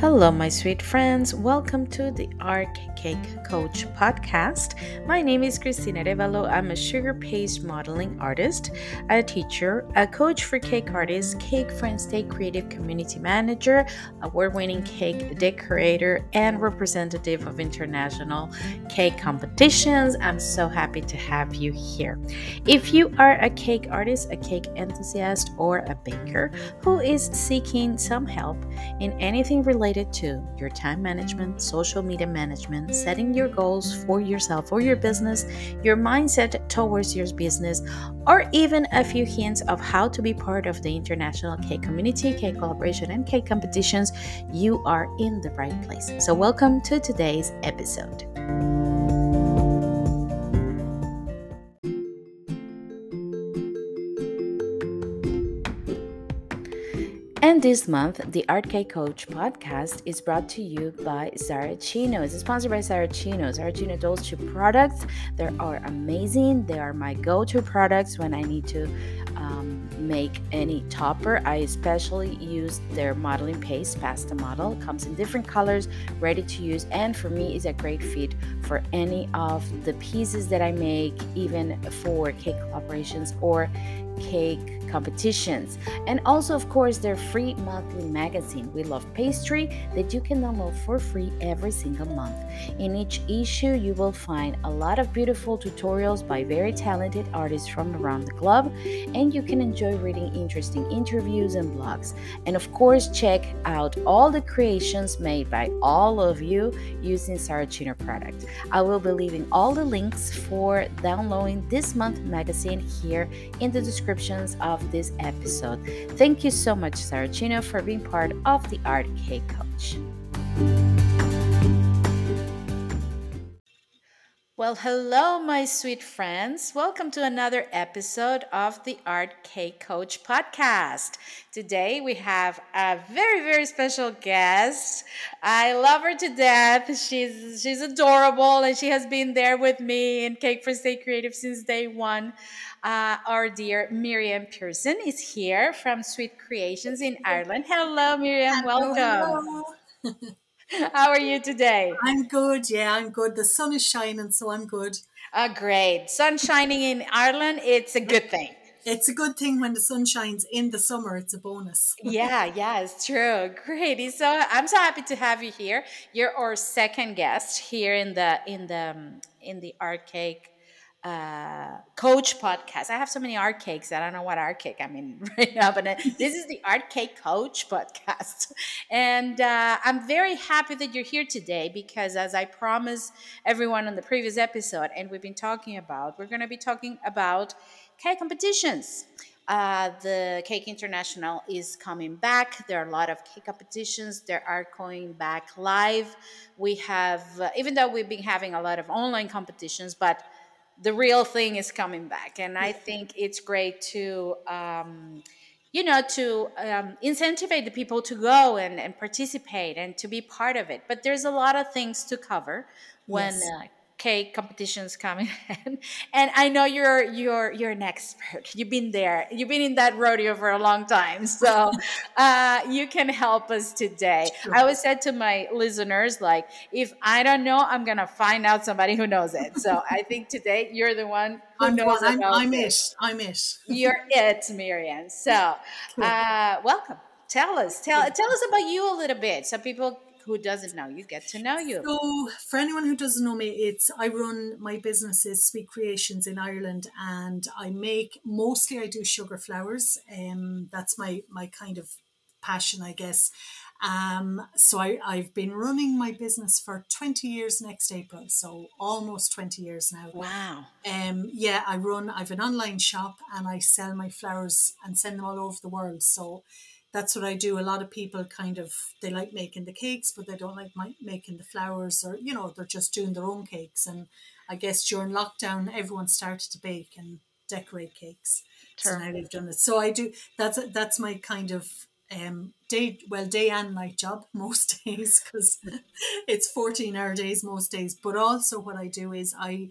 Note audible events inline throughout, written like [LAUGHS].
Hello, my sweet friends. Welcome to the Art Cake Coach podcast. My name is Cristina Revalo. I'm a sugar paste modeling artist, a teacher, a coach for cake artists, Cake Friends Stay Creative community manager, award winning cake decorator, and representative of international cake competitions. I'm so happy to have you here. If you are a cake artist, a cake enthusiast, or a baker who is seeking some help in anything related related to your time management, social media management, setting your goals for yourself or your business, your mindset towards your business, or even a few hints of how to be part of the international cake community, cake collaboration, and cake competitions, you are in the right place. So, welcome to today's episode. And this month, the Art Cake Coach podcast is brought to you by Saracino. It's sponsored by Saracino. Saracino Dolce products. They are amazing. They are my go to products when I need to um, make any topper. I especially use their modeling paste, pasta model. It comes in different colors, ready to use, and for me is a great fit for any of the pieces that I make, even for cake collaborations or cake competitions. And also, of course, their free monthly magazine, We Love Pastry, that you can download for free every single month. In each issue, you will find a lot of beautiful tutorials by very talented artists from around the globe, and you can enjoy reading interesting interviews and blogs. And of course, check out all the creations made by all of you using Saracino product. I will be leaving all the links for downloading this month magazine here in the descriptions of this episode. Thank you so much, Saracino, for being part of the Art Cake Coach. Well, hello, my sweet friends. Welcome to another episode of the Art Cake Coach podcast. Today we have a very, very special guest. I love her to death. She's she's adorable, and she has been there with me in Cake Friends Stay Creative since day one. Uh, our dear Miriam Pearson is here from Sweet Creations in Ireland. Hello, Miriam. Hello, welcome. Hello. [LAUGHS] [LAUGHS] How are you today? I'm good. Yeah, I'm good. The sun is shining, so I'm good. Oh, great. Sun shining in Ireland, it's a good thing. It's a good thing when the sun shines in the summer. It's a bonus. [LAUGHS] yeah, yeah, it's true. Great. So I'm so happy to have you here. You're our second guest here in the in the um, in the Art Cake uh, coach podcast. I have so many art cakes. I don't know what art cake I'm in [LAUGHS] right now, but uh, this is the Art Cake Coach podcast. [LAUGHS] And uh, I'm very happy that you're here today because, as I promised everyone on the previous episode, and we've been talking about, we're going to be talking about cake competitions. Uh, the Cake International is coming back. There are a lot of cake competitions. There are going back live. We have, uh, even though we've been having a lot of online competitions, but the real thing is coming back. And i think it's great to um, you know to um, incentivize the people to go and, and participate and to be part of it. But there's a lot of things to cover when yes. uh, cake competitions coming in. [LAUGHS] and I know you're you're you're an expert. You've been there. You've been in that rodeo for a long time, so [LAUGHS] uh, you can help us today. Sure. I always said to my listeners, like, if I don't know, I'm gonna find out somebody who knows it. So [LAUGHS] I think today you're the one who I'm knows I'm, I'm it. I'm it. You're it, Miriam. So uh, welcome. Tell us, tell tell us about you a little bit, so people who doesn't know you get to know you. So, for anyone who doesn't know me, it's I run my businesses, Sweet Creations in Ireland, and I make mostly I do sugar flowers. Um, that's my my kind of passion, I guess. Um, so I, I've been running my business for 20 years next April, so almost 20 years now. Wow. Um, yeah, I run, I've an online shop and I sell my flowers and send them all over the world. So that's what I do. A lot of people kind of they like making the cakes, but they don't like my, making the flowers, or you know, they're just doing their own cakes. And I guess during lockdown, everyone started to bake and decorate cakes. Sure. So now they've done it. So I do. That's that's my kind of um day well day and night job [LAUGHS] most days because [LAUGHS] it's 14 hour days most days but also what i do is i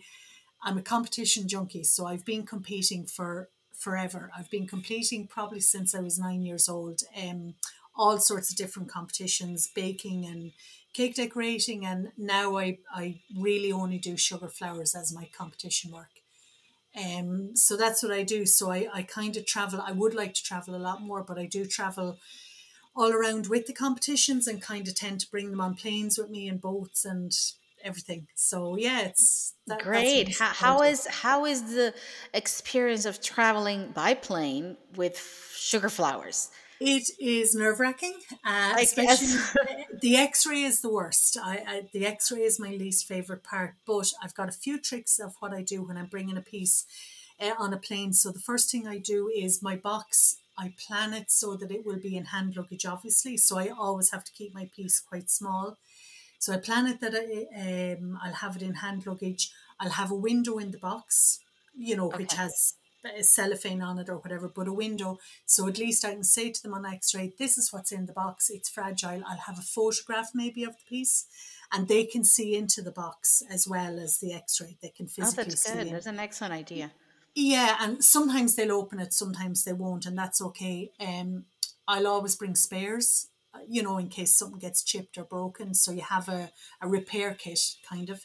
i'm a competition junkie so i've been competing for forever. I've been competing probably since I was nine years old. Um, all sorts of different competitions, baking and cake decorating, and now I I really only do sugar flowers as my competition work. Um, so that's what I do. So I, I kind of travel. I would like to travel a lot more, but I do travel all around with the competitions and kind of tend to bring them on planes with me and boats and everything. So yeah, it's that, great. How, how is how is the experience of traveling by plane with sugar flowers? It is nerve wracking, uh, especially [LAUGHS] the X-ray is the worst. I, I the X-ray is my least favorite part, but I've got a few tricks of what I do when I'm bringing a piece uh, on a plane. So the first thing I do is my box. I plan it so that it will be in hand luggage, obviously. So I always have to keep my piece quite small. So I plan it that I, um, I'll have it in hand luggage. I'll have a window in the box, you know, okay. which has cellophane on it or whatever, but a window. So at least I can say to them on x ray, this is what's in the box. It's fragile. I'll have a photograph maybe of the piece and they can see into the box as well as the x ray. They can physically oh, that's good. See that's an excellent idea. Yeah, and sometimes they'll open it, sometimes they won't, and that's okay. Um, I'll always bring spares, uh, you know, in case something gets chipped or broken. So you have a, a repair kit, kind of.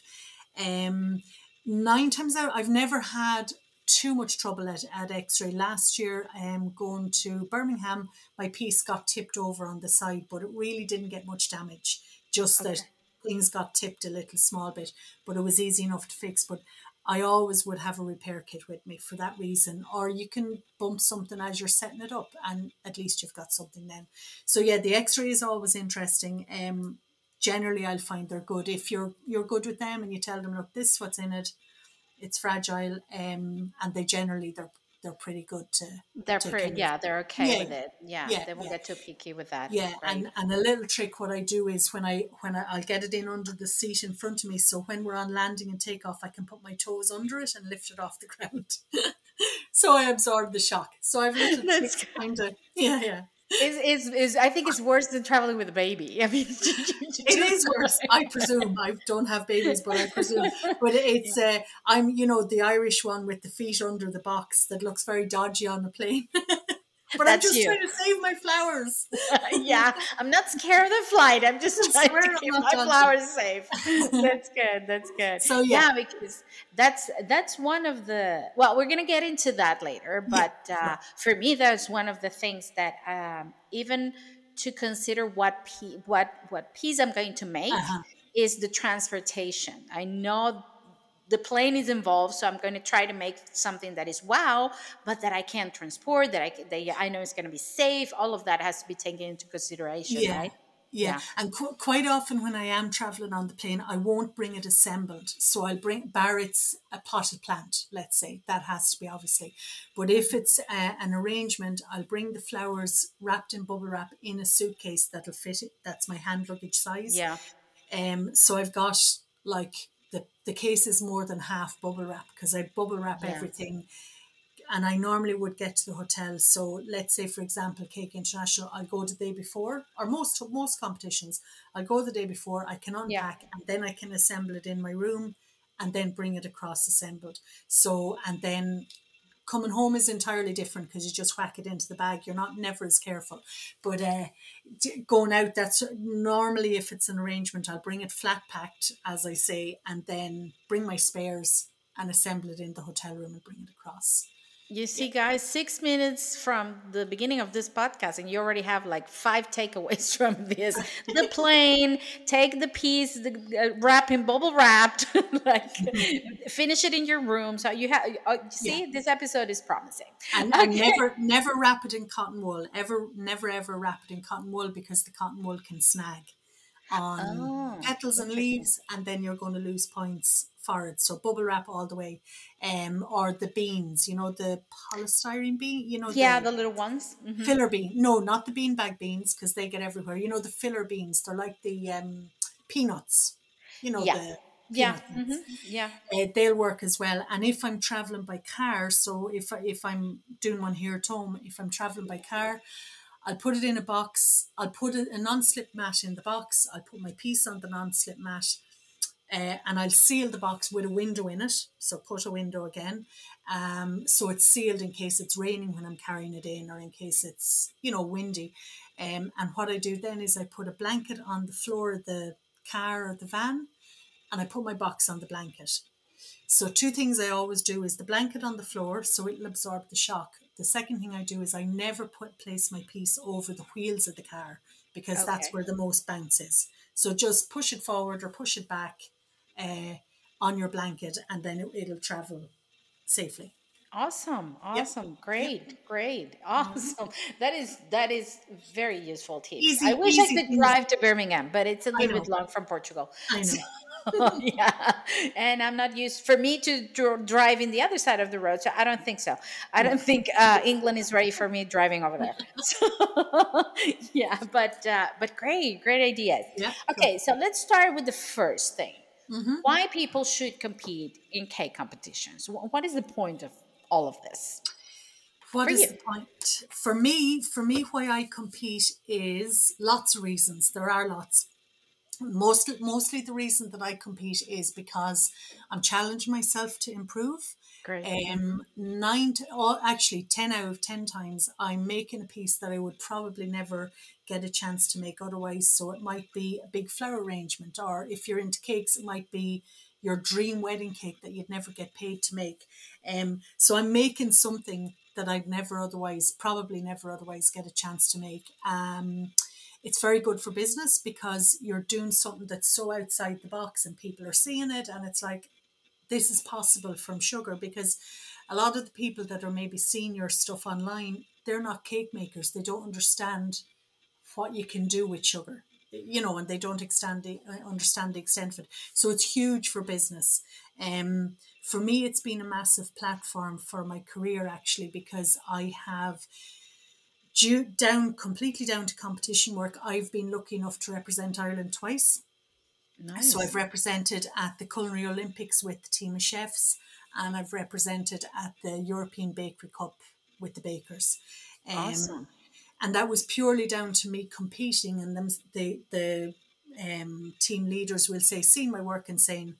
Um, nine times out, I've never had too much trouble at, at x-ray last year um going to birmingham my piece got tipped over on the side but it really didn't get much damage just okay. that things got tipped a little small bit but it was easy enough to fix but i always would have a repair kit with me for that reason. Or you can bump something as you're setting it up and at least you've got something then. So yeah the x-ray is always interesting. Um generally i'll find they're good. If you're you're good with them and you tell them look this is what's in it. It's fragile, um, and they generally they're they're pretty good to. They're to pretty, kind of, yeah, they're okay yeah, with it. Yeah, yeah they won't yeah. get too picky with that. Yeah, and and a little trick what I do is when I when I, I'll get it in under the seat in front of me, so when we're on landing and takeoff, I can put my toes under it and lift it off the [LAUGHS] ground. [LAUGHS] so I absorb the shock. So I've little [LAUGHS] kind of yeah yeah is, is is I think it's worse than traveling with a baby. I mean, [LAUGHS] it is worse. I presume. I don't have babies, but I presume. But [LAUGHS] it's uh, I'm you know the Irish one with the feet under the box that looks very dodgy on the plane. [LAUGHS] But That's I'm just you. trying to save my flowers. [LAUGHS] yeah, I'm not scared of the flight. I'm just [LAUGHS] trying to keep my flowers safe. [LAUGHS] that's good. That's good. So yeah. yeah. because that's that's one of the well, we're gonna get into that later. But yeah. uh, for me, that's one of the things that um, even to consider what p what what piece I'm going to make uh-huh. is the transportation. I know the plane is involved so i'm going to try to make something that is wow but that i can transport that i that i know is going to be safe all of that has to be taken into consideration yeah. right yeah, yeah. and qu- quite often when I am traveling on the plane, I won't bring it assembled. So I'll bring Barrett's a potted plant, let's say that has to be obviously. But if it's a, an arrangement, I'll bring the flowers wrapped in bubble wrap in a suitcase that'll fit it. That's my hand luggage size. Yeah. Um. So I've got like the, the case is more than half bubble wrap because I bubble wrap yeah. everything and I normally would get to the hotel. So let's say, for example, Cake International, I'll go the day before, or most most competitions, I'll go the day before. I can unpack, yeah. and then I can assemble it in my room, and then bring it across assembled. So and then coming home is entirely different because you just whack it into the bag. You're not never as careful. But uh, going out, that's normally if it's an arrangement, I'll bring it flat packed, as I say, and then bring my spares and assemble it in the hotel room and bring it across. You see, guys, six minutes from the beginning of this podcast, and you already have like five takeaways [LAUGHS] from this. the [LAUGHS] plane, take the piece, the uh, wrap in bubble wrapped, [LAUGHS] like finish it in your room. So you have, uh, see, yeah. this episode is promising. And, okay. and, never, never wrap it in cotton wool. Ever, never, ever wrap it in cotton wool because the cotton wool can snag on oh, petals and leaves, and then you're going to lose points for it. So bubble wrap all the way, um, or the beans, you know, the polystyrene bean, you know, yeah, the, the little ones, mm-hmm. filler bean. No, not the beanbag beans because they get everywhere. You know, the filler beans. They're like the um, peanuts. You know, yeah. the yeah mm-hmm. yeah uh, they'll work as well and if i'm traveling by car so if if i'm doing one here at home if i'm traveling by car I'll put it in a box. I'll put a, a non-slip mat in the box. I'll put my piece on the non-slip mat. Uh, and I'll seal the box with a window in it. So put a window again. Um, so it's sealed in case it's raining when I'm carrying it in or in case it's, you know, windy. Um, and what I do then is I put a blanket on the floor of the car or the van and I put my box on the blanket. So two things I always do is the blanket on the floor so it'll absorb the shock. The second thing I do is I never put place my piece over the wheels of the car because okay. that's where the most bounce is. So just push it forward or push it back uh, on your blanket and then it, it'll travel safely. Awesome. Awesome. Yep. Great. Yep. Great. Awesome. That is that is very useful tips. Easy, I wish easy, I could drive to Birmingham, but it's a little bit long from Portugal. I know. So, [LAUGHS] yeah, and I'm not used for me to dr- drive in the other side of the road, so I don't think so. I don't think uh, England is ready for me driving over there. [LAUGHS] So, [LAUGHS] yeah, but uh, but great, great ideas. Yeah. Okay, so let's start with the first thing. Mm-hmm. Why people should compete in cake competitions? What is the point of all of this? What is you? the point? For me, for me, why I compete is lots of reasons. There are lots mostly mostly the reason that I compete is because I'm challenging myself to improve. Great. Um, nine, to, oh, actually, ten out of ten times, I'm making a piece that I would probably never get a chance to make otherwise. So it might be a big flower arrangement, or if you're into cakes, it might be your dream wedding cake that you'd never get paid to make. Um, so I'm making something that I'd never otherwise, probably never otherwise get a chance to make. Um, it's very good for business because you're doing something that's so outside the box and people are seeing it and it's like this is possible from sugar because a lot of the people that are maybe seeing your stuff online they're not cake makers. They don't understand what you can do with sugar you know and they don't extend the, uh, understand the extent of it. So it's huge for business. Um for me it's been a massive platform for my career actually because i have due down completely down to competition work, I've been lucky enough to represent Ireland twice. Nice. So I've represented at the Culinary Olympics with the team of chefs, and I've represented at the European Bakery Cup with the bakers. Um, awesome. And that was purely down to me competing, and them, the the um, team leaders will say, "Seeing my work and saying,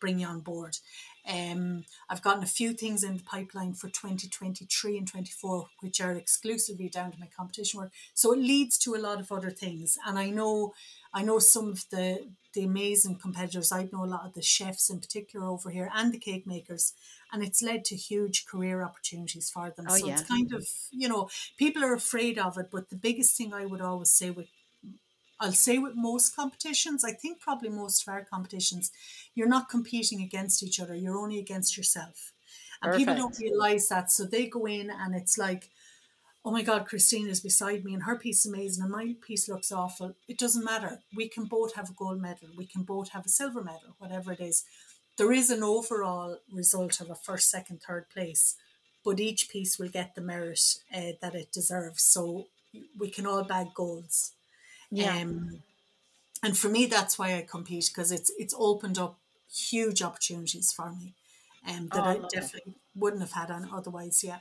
bring you on board." Um, I've gotten a few things in the pipeline for 2023 and 24, which are exclusively down to my competition work. So it leads to a lot of other things. And I know, I know some of the the amazing competitors. I know a lot of the chefs in particular over here and the cake makers, and it's led to huge career opportunities for them. Oh, so yeah. it's kind of you know people are afraid of it, but the biggest thing I would always say with I'll say with most competitions, I think probably most of our competitions, you're not competing against each other, you're only against yourself. And Perfect. people don't realize that. So they go in and it's like, oh my God, Christine is beside me and her piece is amazing and my piece looks awful. It doesn't matter. We can both have a gold medal, we can both have a silver medal, whatever it is. There is an overall result of a first, second, third place, but each piece will get the merit uh, that it deserves. So we can all bag golds. Yeah. Um, and for me, that's why I compete because it's it's opened up huge opportunities for me, um, that oh, I, I definitely it. wouldn't have had on otherwise. Yeah.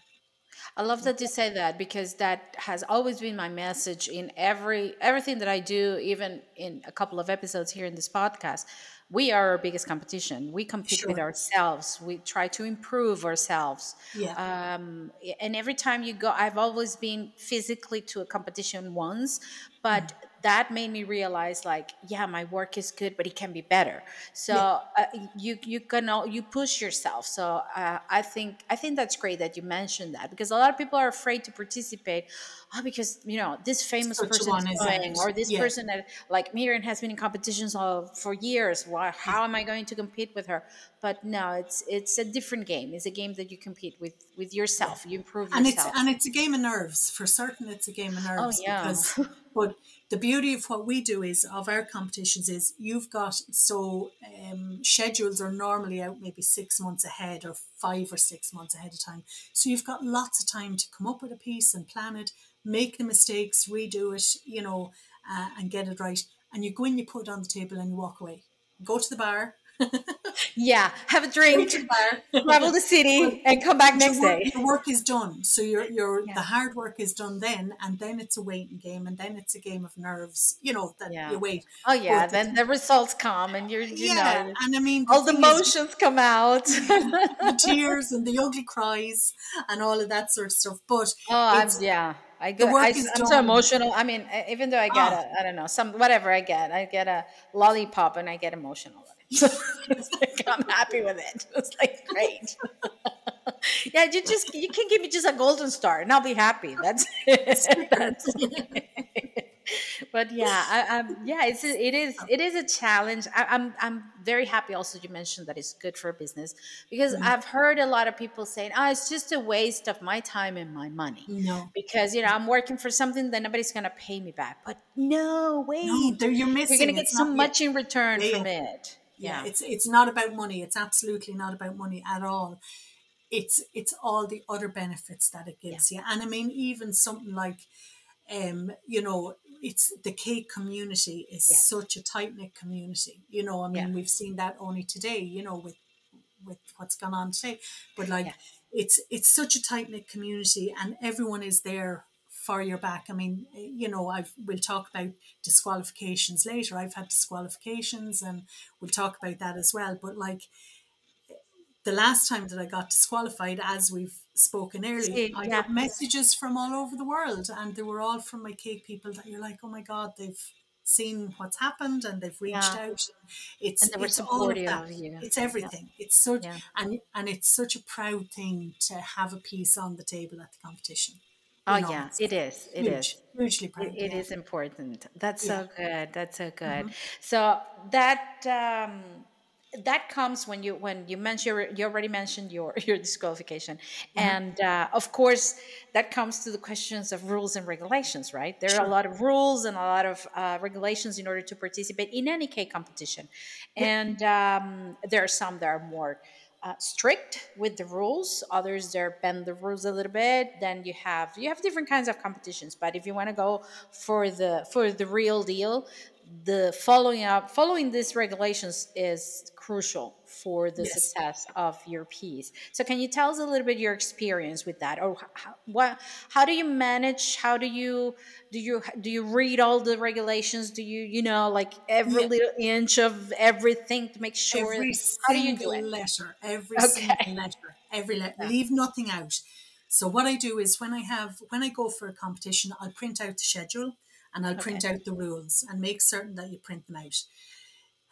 I love that you say that because that has always been my message in every everything that I do, even in a couple of episodes here in this podcast. We are our biggest competition. We compete sure. with ourselves. We try to improve ourselves. Yeah. Um, and every time you go, I've always been physically to a competition once, but mm that made me realize like yeah my work is good but it can be better. So yeah. uh, you you can all, you push yourself. So uh, i think i think that's great that you mentioned that because a lot of people are afraid to participate oh because you know this famous Such person is going or this yeah. person that like Miriam has been in competitions all, for years. Why how am i going to compete with her? But no it's it's a different game. It's a game that you compete with with yourself. You improve yourself. and yourself. it's and it's a game of nerves. For certain it's a game of oh, nerves oh, yeah. because [LAUGHS] but the beauty of what we do is of our competitions is you've got so um, schedules are normally out maybe six months ahead or five or six months ahead of time. So you've got lots of time to come up with a piece and plan it make the mistakes redo it you know uh, and get it right. And you go in you put it on the table and you walk away. Go to the bar yeah, have a drink, travel the city, and come back next work, day. Your work is done. So your your Yeah. the hard work is done then, and then it's a waiting game, and then it's a game of nerves. You know that Yeah. you wait. Oh yeah, the- then the results come, and you're you yeah, know and I mean all the thing is, emotions come out. [LAUGHS] the tears and the ugly cries and all of that sort of stuff. But Oh, I'm, yeah. I go. I, am so emotional. I mean, even though I get Ah. a, I don't know, some whatever I get, I get a lollipop and I get emotional. [LAUGHS] it. like, I'm happy with it. [LAUGHS] It's like great. [LAUGHS] yeah, you just you can give me just a golden star and I'll be happy. That's it. That's but yeah, I, I'm yeah, it's it is it is a challenge. I, I'm I'm very happy. Also, you mentioned that it's good for business because I've heard a lot of people saying, "Oh, it's just a waste of my time and my money." no, Because you know I'm working for something that nobody's gonna pay me back. But no, wait, no, you're missing. you're gonna get so much in return Yeah, from it. Yeah, Yeah, it's it's not about money. It's absolutely not about money at all. It's it's all the other benefits that it gives you. And I mean, even something like, um, you know, it's the cake community is Yes. such a tight knit community. You know, I mean, Yeah. we've seen that only today. You know, with with what's gone on today, but like, Yeah. it's it's such a tight knit community, and everyone is there for your back. I mean, you know, I've we'll talk about disqualifications later. I've had disqualifications, and we'll talk about that as well. But like the last time that I got disqualified, as we've spoken earlier, I yeah. got messages from all over the world, and they were all from my cake people that you're like, oh my god, they've seen what's happened and they've reached Yeah. out. It's And it's all of that. you. It's everything. It's such Yeah. and and it's such a proud thing to have a piece on the table at the competition. Oh know, yeah, it is. It is. huge, hugely proud. It, it yeah. is important. That's Yeah. so good. That's so good. So that um, that comes when you when you mentioned you already mentioned your [LAUGHS] your disqualification, and uh, of course that comes to the questions of rules and regulations. Right, there are a lot of rules and a lot of uh, regulations in order to participate in any K competition, and um, there are some that are more uh, strict with the rules. Others they bend the rules a little bit. Then you have you have different kinds of competitions. But if you want to go for the for the real deal the following up following these regulations is crucial for the Yes. success of your piece so can you tell us a little bit your experience with that or how, what how do you manage how do you do you do you read all the regulations do you you know like every Yeah. little inch of everything to make sure every how do you do single it letter, every Okay. single letter, every letter. Leave nothing out. So what I do is when I have when I go for a competition, I'll print out the schedule and I'll print out the rules and make certain that you print them out.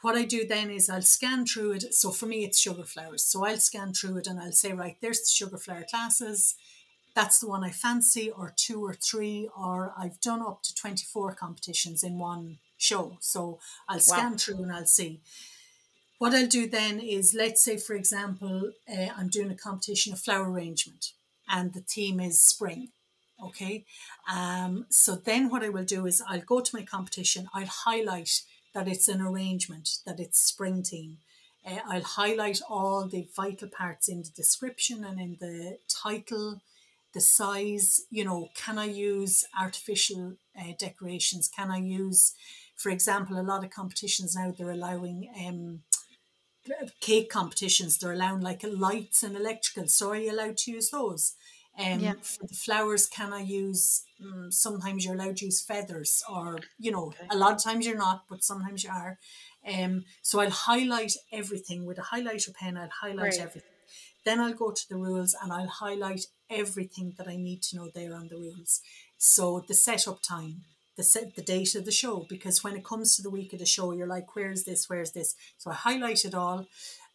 What I do then is I'll scan through it. So for me, it's sugar flowers. So I'll scan through it and I'll say, right, there's the sugar flower classes. That's the one I fancy, or two or three, or I've done up to 24 competitions in one show. So I'll scan through and I'll see. What I'll do then is, let's say, for example, uh, I'm doing a competition of flower arrangement and the theme is spring. Okay. Um, so then what I will do is I'll go to my competition, I'll highlight that it's an arrangement, that it's spring team. Uh, I'll highlight all the vital parts in the description and in the title, the size. You know, can I use artificial uh, decorations? Can I use, for example, a lot of competitions now they're allowing um, cake competitions. They're allowing like lights and electrical. So are you allowed to use those? Um, Yeah. For the flowers, can I use? Um, sometimes you're allowed to use feathers, or you know, a lot of times you're not, but sometimes you are. Um, so I'll highlight everything with a highlighter pen. I'll highlight Great. everything. Then I'll go to the rules and I'll highlight everything that I need to know there on the rules. So the setup time, the set, the date of the show, because when it comes to the week of the show, you're like, where's this, where's this? So I highlight it all.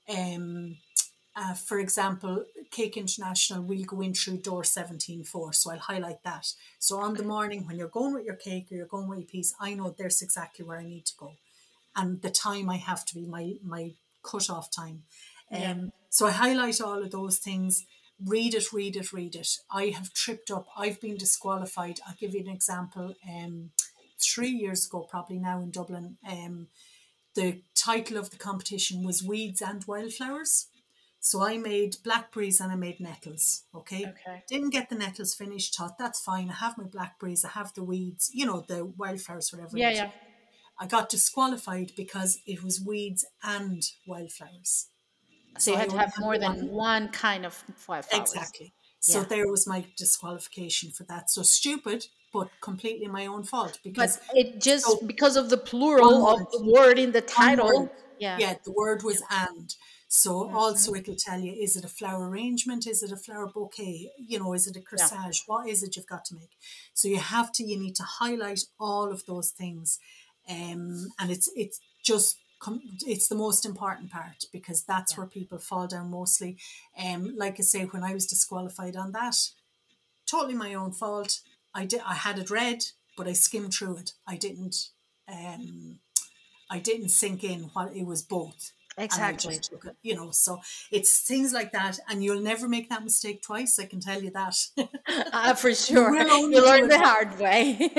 Um, uh, for example, Cake International, we'll go in through door 17.4. So I'll highlight that. So on the morning when you're going with your cake or you're going with your piece, I know there's exactly where I need to go. And the time I have to be my, my cut off time. Um, Yeah. So I highlight all of those things. Read it, read it, read it. I have tripped up. I've been disqualified. I'll give you an example. Um, three years ago, probably now in Dublin, um, the title of the competition was Weeds and Wildflowers. So I made blackberries and I made nettles. Okay. Okay. Didn't get the nettles finished. Thought that's fine. I have my blackberries. I have the weeds. You know the wildflowers, whatever. Yeah, yeah. I got disqualified because it was weeds and wildflowers. So, you I had to have more than one kind of wildflowers. Exactly. So Yeah. there was my disqualification for that. So stupid, but completely my own fault But because it just So- because of the plural of the word in the title. Yeah. yeah, the word was and. So Mhm. also it'll tell you is it a flower arrangement, is it a flower bouquet, you know, is it a corsage, what is it you've got to make? So you have to you need to highlight all of those things, um, and it's it's just it's the most important part because that's where people fall down mostly. Um, like I say, when I was disqualified on that, totally my own fault. I did I had it read, but I skimmed through it. I didn't. Um, I didn't sink in what it was both. Exactly. just you know, so it's things like that, and you'll never make that mistake twice. I can tell you that. Uh, [LAUGHS] for [LAUGHS] sure. You learn the hard way.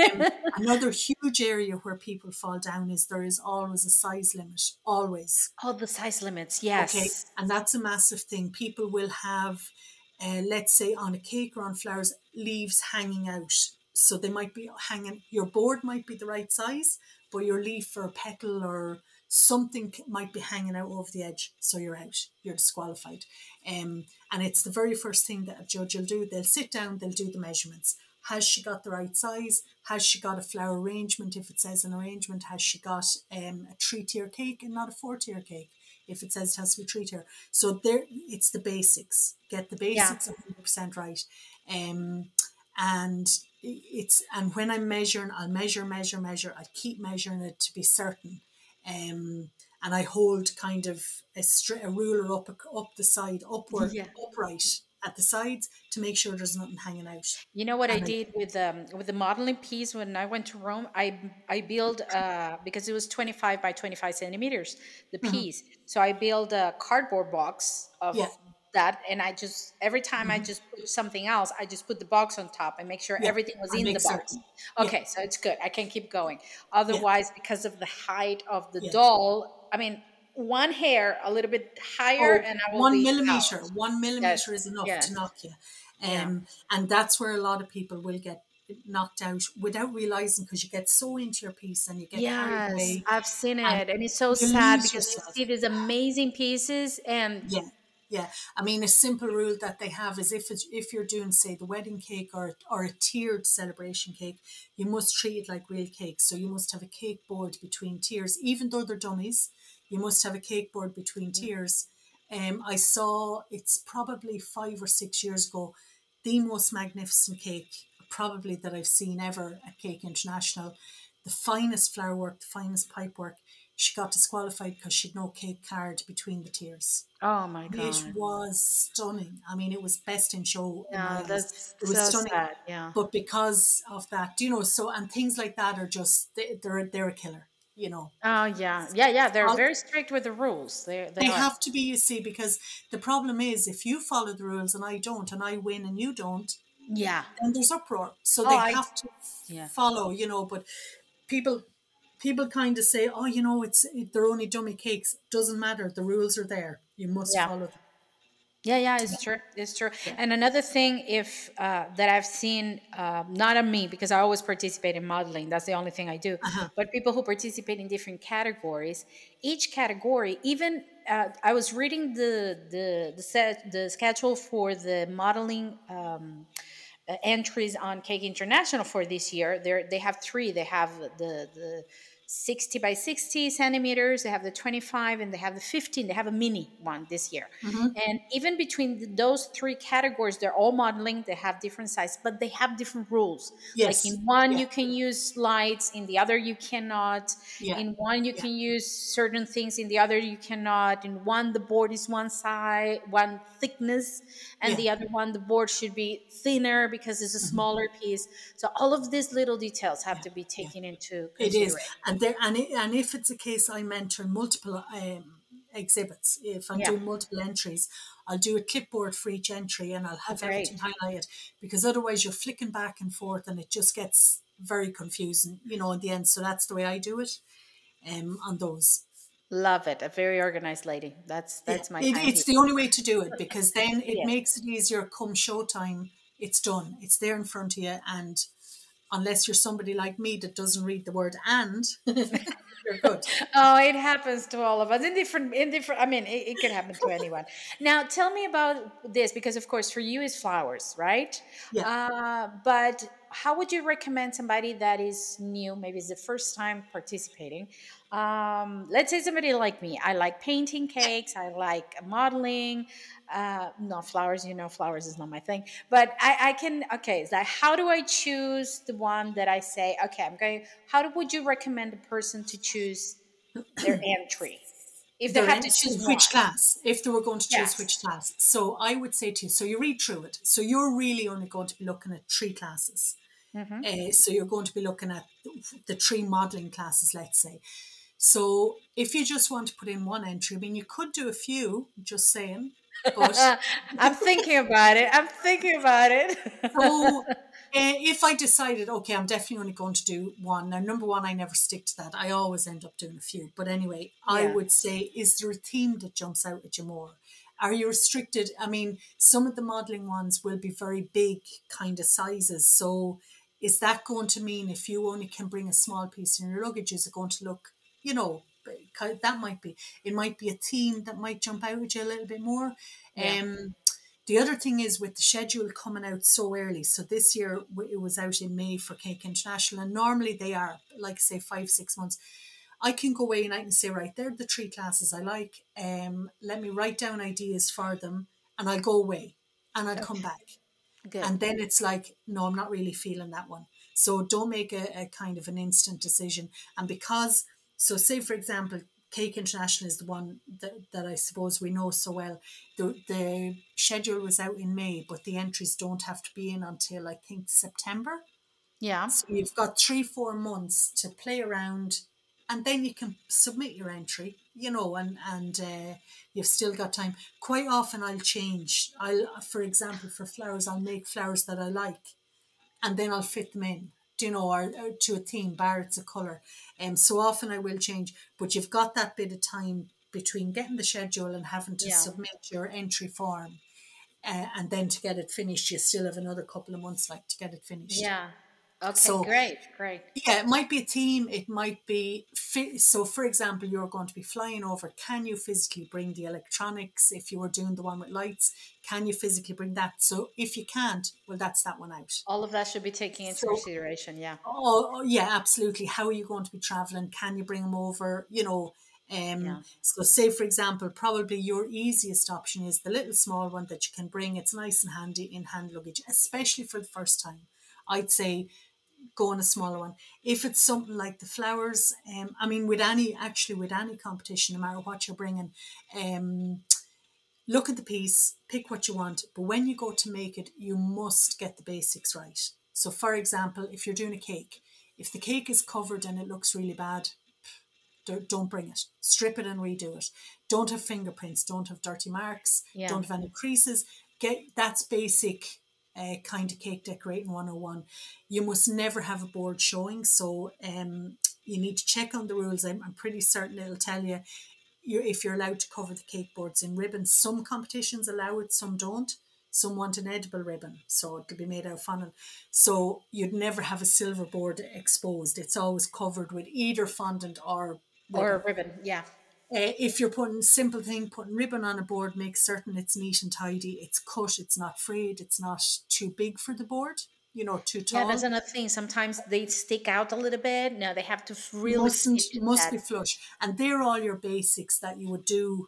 [LAUGHS] Another huge area where people fall down is there is always a size limit, always. oh, the size limits. Yes. Okay, and that's a massive thing. People will have, uh, let's say, on a cake or on flowers, leaves hanging out. So they might be hanging. Your board might be the right size, but your leaf or petal or something might be hanging out over the edge. So you're out. You're disqualified. Um, and it's the very first thing that a judge will do. They'll sit down. They'll do the measurements. Has she got the right size? Has she got a flower arrangement? If it says an arrangement, has she got um, a three tier cake and not a four tier cake? if it says it has to be three tier. So there, it's the basics. Get the basics hundred percent right. Um, and it's and when I'm measuring, I'll measure, measure, measure. I keep measuring it to be certain. Um, and I hold kind of a, stri- a ruler up up the side, upward, Yeah. upright at the sides to make sure there's nothing hanging out. You know what I And I- did with um with the modeling piece when I went to Rome? I I built uh because it was 25 by 25 centimeters the piece. So I built a cardboard box of Yeah. That, and I just every time I just put something else, I just put the box on top and make sure Yeah, everything was in the box. Yeah. Okay, so it's good. I can keep going. Otherwise, because of the height of the Yeah. doll, I mean, one hair a little bit higher, Oh, and I will one millimeter. out. One millimeter is enough yes. to knock you. Yeah. Um, and that's where a lot of people will get knocked out without realizing because you get so into your piece and you get Yes. I've seen it, and and it's so sad because you see these amazing pieces, and Yeah, yeah. I mean, a simple rule that they have is if it's, if you're doing, say, the wedding cake or or a tiered celebration cake, you must treat it like real cake. So you must have a cake board between tiers, even though they're dummies. You must have a cake board between tiers. Um, I saw it's probably five or six years ago, the most magnificent cake probably that I've seen ever at Cake International. The finest flower work, the finest pipe work. She got disqualified because she'd no cake card between the tiers. oh my god! It was stunning. I mean, it was best in show. yeah, eyes. that's it was so stunning. sad. Yeah, But because of that, you know, so and things like that are just they, they're they're a killer. You know, oh yeah, yeah, yeah. They're I'll- very strict with the rules. They they, they have to be. You see, because the problem is if you follow the rules and I don't, and I win and you don't, yeah, And there's uproar. So Oh, they I- have to yeah. follow. You know, but people. People kind of say, "Oh, you know, it's they're only dummy cakes." Doesn't matter. The rules are there. You must Yeah. follow them. Yeah, yeah, it's true. It's true. And another thing, if uh, that I've seen, uh, not on me because I always participate in modeling. That's the only thing I do. But people who participate in different categories, each category, even uh, I was reading the the the set the schedule for the modeling. Um, uh, entries on Cake International for this year. They they have three. They have the the 60 by 60 centimeters. They have the 25 and they have the 15. They have a mini one this year. Mm-hmm. And even between th- those three categories, they're all modeling. They have different sizes, but they have different rules. Yes. Like in one, Yeah. you can use lights. In the other, you cannot. Yeah. In one, you can use certain things. In the other, you cannot. In one, the board is one size, one thickness, and Yeah. the other one, the board should be thinner because it's a mm-hmm. smaller piece. So all of these little details have to be taken into It is, consideration. and there, and it, and if it's a case I mentor multiple um, exhibits, if I'm Yeah. doing multiple entries, I'll do a clipboard for each entry, and I'll have great. everything highlighted because otherwise you're flicking back and forth, and it just gets very confusing, you know, in the end. So that's the way I do it, um, on those. Love it. A very organized lady. That's that's my It, it's the only way to do it because then it [LAUGHS] Yeah. makes it easier. Come showtime, it's done. It's there in front of you, and unless you're somebody like me that doesn't read the word and, [LAUGHS] You're good. oh, it happens to all of us in different, in different. I mean, it, it can happen to anyone. [LAUGHS] Now, tell me about this because, of course, for you is flowers, right? Yeah. Uh, but how would you recommend somebody that is new, maybe it's the first time participating? Um, let's say somebody like me. I like painting cakes. I like modeling. Uh, not flowers. You know, flowers is not my thing. But I, I can. Okay, it's like how do I choose the one that I say? Okay, I'm going. How would you recommend a person to choose their [CLEARS THROAT] entry? If they have to choose which class, if they were going to choose Yes. which class. So I would say to you, so you read through it. So you're really only going to be looking at three classes. Mhm. Uh, so you're going to be looking at the three modelling classes, let's say. So if you just want to put in one entry, I mean, you could do a few, just saying. But [LAUGHS] I'm thinking about it. I'm thinking about it. so [LAUGHS] if I decided, okay, I'm definitely only going to do one. Now, number one, I never stick to that. I always end up doing a few. But anyway, I would say, is there a theme that jumps out at you more? Are you restricted? I mean, some of the modelling ones will be very big kind of sizes. So is that going to mean if you only can bring a small piece in your luggage, is it going to look, you know, that might be, it might be a theme that might jump out at you a little bit more. Yeah. Um, the other thing is with the schedule coming out so early. So this year it was out in May for Cake International, and normally they are like say five six months. I can go away and I can say right, they're the three classes I like. Um, let me write down ideas for them, and I'll go away and I'll come back. Good. And then it's like, no, I'm not really feeling that one. So don't make a, a kind of an instant decision. And because, so say for example, Cake International is the one that, that I suppose we know so well. The, the schedule was out in May, but the entries don't have to be in until I think September. yeah. So you've got three, four months to play around and then you can submit your entry, you know, and, and uh, you've still got time. Quite often I'll change. I'll, for example, for flowers, I'll make flowers that I like and then I'll fit them in, you know, or, or to a theme, bar it's a colour. Um, so often I will change, but you've got that bit of time between getting the schedule and having to Yeah. submit your entry form. Uh, and then to get it finished, you still have another couple of months like to get it finished. Yeah. Okay. So- great. Great. Yeah, it might be a team. It might be fi- so. For example, you're going to be flying over. Can you physically bring the electronics? If you were doing the one with lights, can you physically bring that? So if you can't, well, that's that one out. All of that should be taken into So- consideration. Yeah. Oh, oh, yeah, absolutely. How are you going to be traveling? Can you bring them over? You know. Um, Yeah. So, say for example, probably your easiest option is the little small one that you can bring. It's nice and handy in hand luggage, especially for the first time. I'd say go on a smaller one. If it's something like the flowers, um, I mean, with any actually with any competition, no matter what you're bringing, um, look at the piece, pick what you want. But when you go to make it, you must get the basics right. So, for example, if you're doing a cake, if the cake is covered and it looks really bad, don't don't bring it. Strip it and redo it. Don't have fingerprints. Don't have dirty marks. Yeah. Don't have any creases. Get that's basic uh, kind of cake decorating 101. You must never have a board showing. So um, you need to check on the rules. I'm, I'm pretty certain it'll tell you you if you're allowed to cover the cake boards in ribbons. Some competitions allow it, some don't. Some want an edible ribbon, so it'll be made out of fondant. So you'd never have a silver board exposed. It's always covered with either fondant or Or ribbon. Yeah. Uh, if you're putting simple thing, putting ribbon on a board, make certain it's neat and tidy. It's cut. It's not frayed. It's not too big for the board. You know, too tall. Yeah, that's another thing. Sometimes they stick out a little bit. No, they have to really mustn't must that. be flush, and they're all your basics that you would do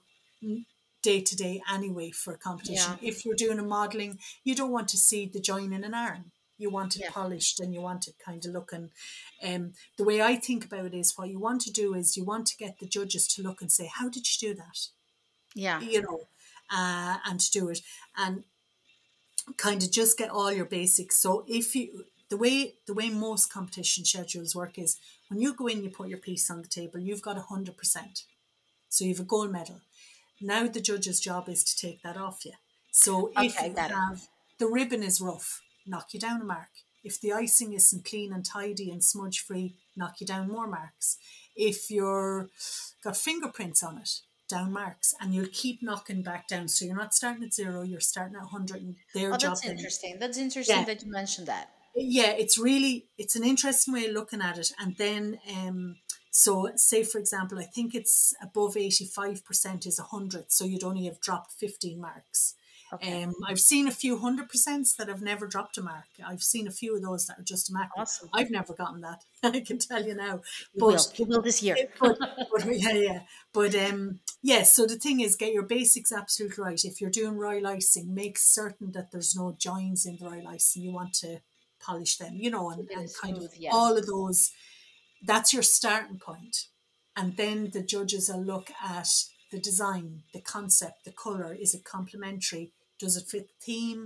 day to day anyway for a competition. If you're doing a modelling, you don't want to see the join in an arm. You want it Yeah. polished and you want it kind of looking. Um, the way I think about it is what you want to do is you want to get the judges to look and say, "How did you do that?" Yeah. you know, uh, and to do it and kind of just get all your basics. So if you the way the way most competition schedules work is when you go in, you put your piece on the table, you've got a hundred percent. So you've a gold medal. Now the judge's job is to take that off you. So if Okay, you got it. have the ribbon is rough, knock you down a mark. If the icing isn't clean and tidy and smudge free, knock you down more marks. If you're got fingerprints on it, down marks, and you'll keep knocking back down. So you're not starting at zero, you're starting at hundred, and their Oh, job that's interesting. That's interesting Yeah. that you mentioned that. yeah it's really it's an interesting way of looking at it and then um So, say for example, I think it's above 85% is 100, so you'd only have dropped 15 marks. Okay. Um, I've seen a few hundred percents that have never dropped a mark. I've seen a few of those that are just immaculate. Awesome. I've never gotten that. [LAUGHS] I can tell you now. You will. You will this year. but, but yeah, yeah. But um, yeah. So the thing is, get your basics absolutely right. If you're doing royal icing, make certain that there's no joins in the royal icing. You want to polish them, you know, and, and kind of yeah. all of those. That's your starting point. point, and then the judges will look at the design, the concept, the color. Is it complementary? Does it fit the theme?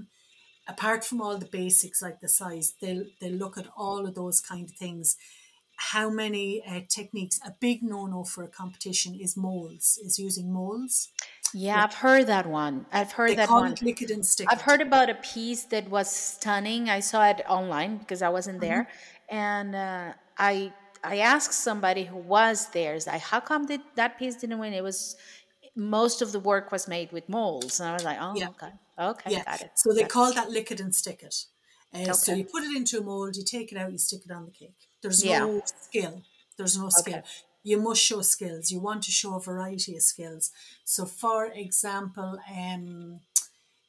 Apart from all the basics like the size, they'll they'll look at all of those kind of things. How many uh, techniques? A big no-no for a competition is molds. Is using molds. Yeah, I've heard that one. I've heard They that call one. it liquid and stick. I've it. heard about a piece that was stunning. I saw it online because I wasn't Mm-hmm. there, and uh, I I asked somebody who was there, is like, how come did that piece didn't win? It was most of the work was made with molds, and I was like, oh, Yeah. okay, okay, Yeah. got it. So they call that liquid and stick it. Uh, So you put it into a mold, you take it out, you stick it on the cake. There's Yeah. no skill. There's no skill. Okay. You must show skills. You want to show a variety of skills. So, for example, um,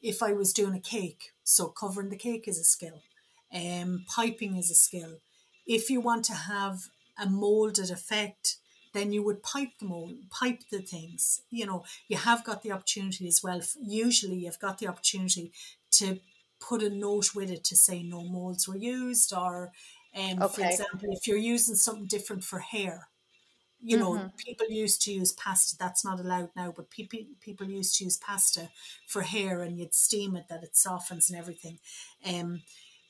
if I was doing a cake, so covering the cake is a skill, um, piping is a skill. If you want to have a molded effect, then you would pipe the mold, pipe the things. You know, you have got the opportunity as well. Usually, you've got the opportunity to put a note with it to say no molds were used, or, um, for example, if you're using something different for hair, you know, people used to use pasta. That's not allowed now, but people people used to use pasta for hair, and you'd steam it that it softens and everything. Um,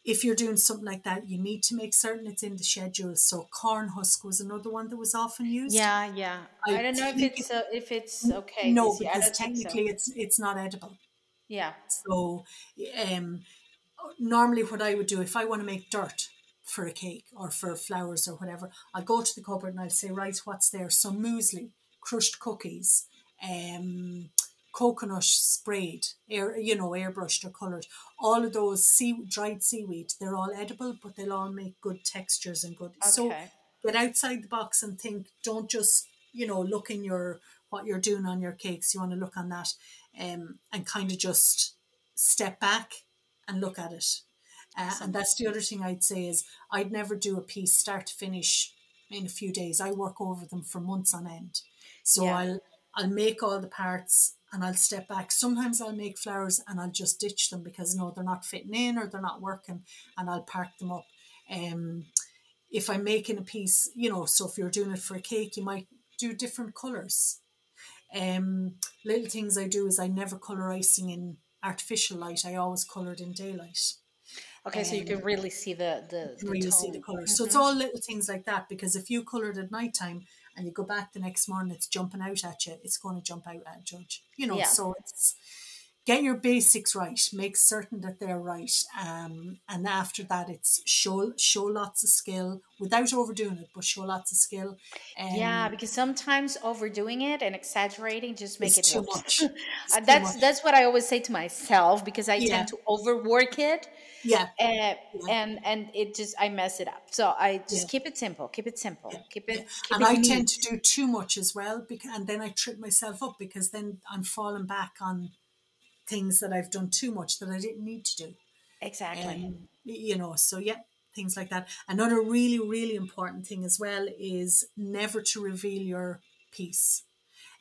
if you're doing something like that, you need to make certain it's in the schedule. So corn husk was another one that was often used. Yeah, yeah. I I, don't know if it's uh, if it's okay. No, because don't so. technically it's it's not edible. yeah. So, um, normally what I would do if I want to make dirt for a cake or for flowers or whatever, I'll go to the cupboard and I'll say, right, what's there? Some muesli, crushed cookies, um, coconut sprayed, air, you know, airbrushed or coloured. All of those sea, dried seaweed, they're all edible, but they'll all make good textures and good. So Okay. get outside the box and think. Don't just you know look in your what you're doing on your cakes. You want to look on that, um, and kind of just step back and look at it. Uh, and that's the other thing I'd say is I'd never do a piece start to finish in a few days. I work over them for months on end. So Yeah. I'll I'll make all the parts and I'll step back. Sometimes I'll make flowers and I'll just ditch them because no, they're not fitting in or they're not working, and I'll park them up. Um, if I'm making a piece, you know, so if you're doing it for a cake, you might do different colors. Um, little things I do is I never color icing in artificial light. I always color it in daylight. Okay, so you can really see the the, the really see the tone. colors. So it's all little things like that because if you colored at nighttime and you go back the next morning, it's jumping out at you. It's going to jump out at a judge. You know, Yeah. so it's get your basics right. Make certain that they're right. Um, and after that, it's show show lots of skill without overdoing it, but show lots of skill. Um, Yeah, because sometimes overdoing it and exaggerating just make it too worse. much. [LAUGHS] Uh, that's much. that's what I always say to myself because I Yeah. tend to overwork it yeah. uh, and and it just I mess it up. So I just Yeah. keep it simple, keep it simple, keep it. Keep and it I neat. tend to do too much as well, because, and then I trip myself up because then I'm falling back on things that I've done too much that I didn't need to do. exactly. Um, you know, so yeah, things like that. Another really, really important thing as well is never to reveal your piece.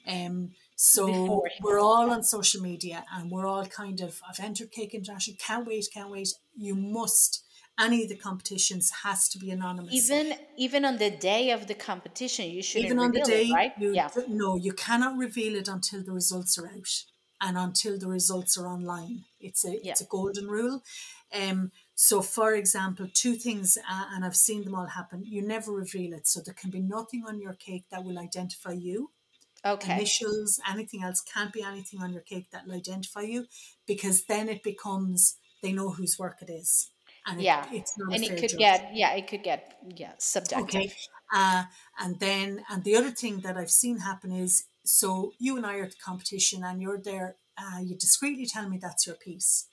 Um, so Before. we're all on social media and we're all kind of, I've entered Cake International, can't wait, can't wait. You must, any of the competitions has to be anonymous. even even on the day of the competition, you shouldn't even on the day it, right? you yeah. no you cannot reveal it until the results are out and until the results are online it's a it's a golden rule um so for example two things uh, and i've seen them all happen you never reveal it so there can be nothing on your cake that will identify you Okay. initials anything else can't be anything on your cake that will identify you because then it becomes they know whose work it is and it- Yeah. it's not And it could get yeah, it could get yeah subjective. Okay. Uh, and then, and the other thing that I've seen happen is so you and I are at the competition and you're there, uh, you discreetly tell me that's your piece.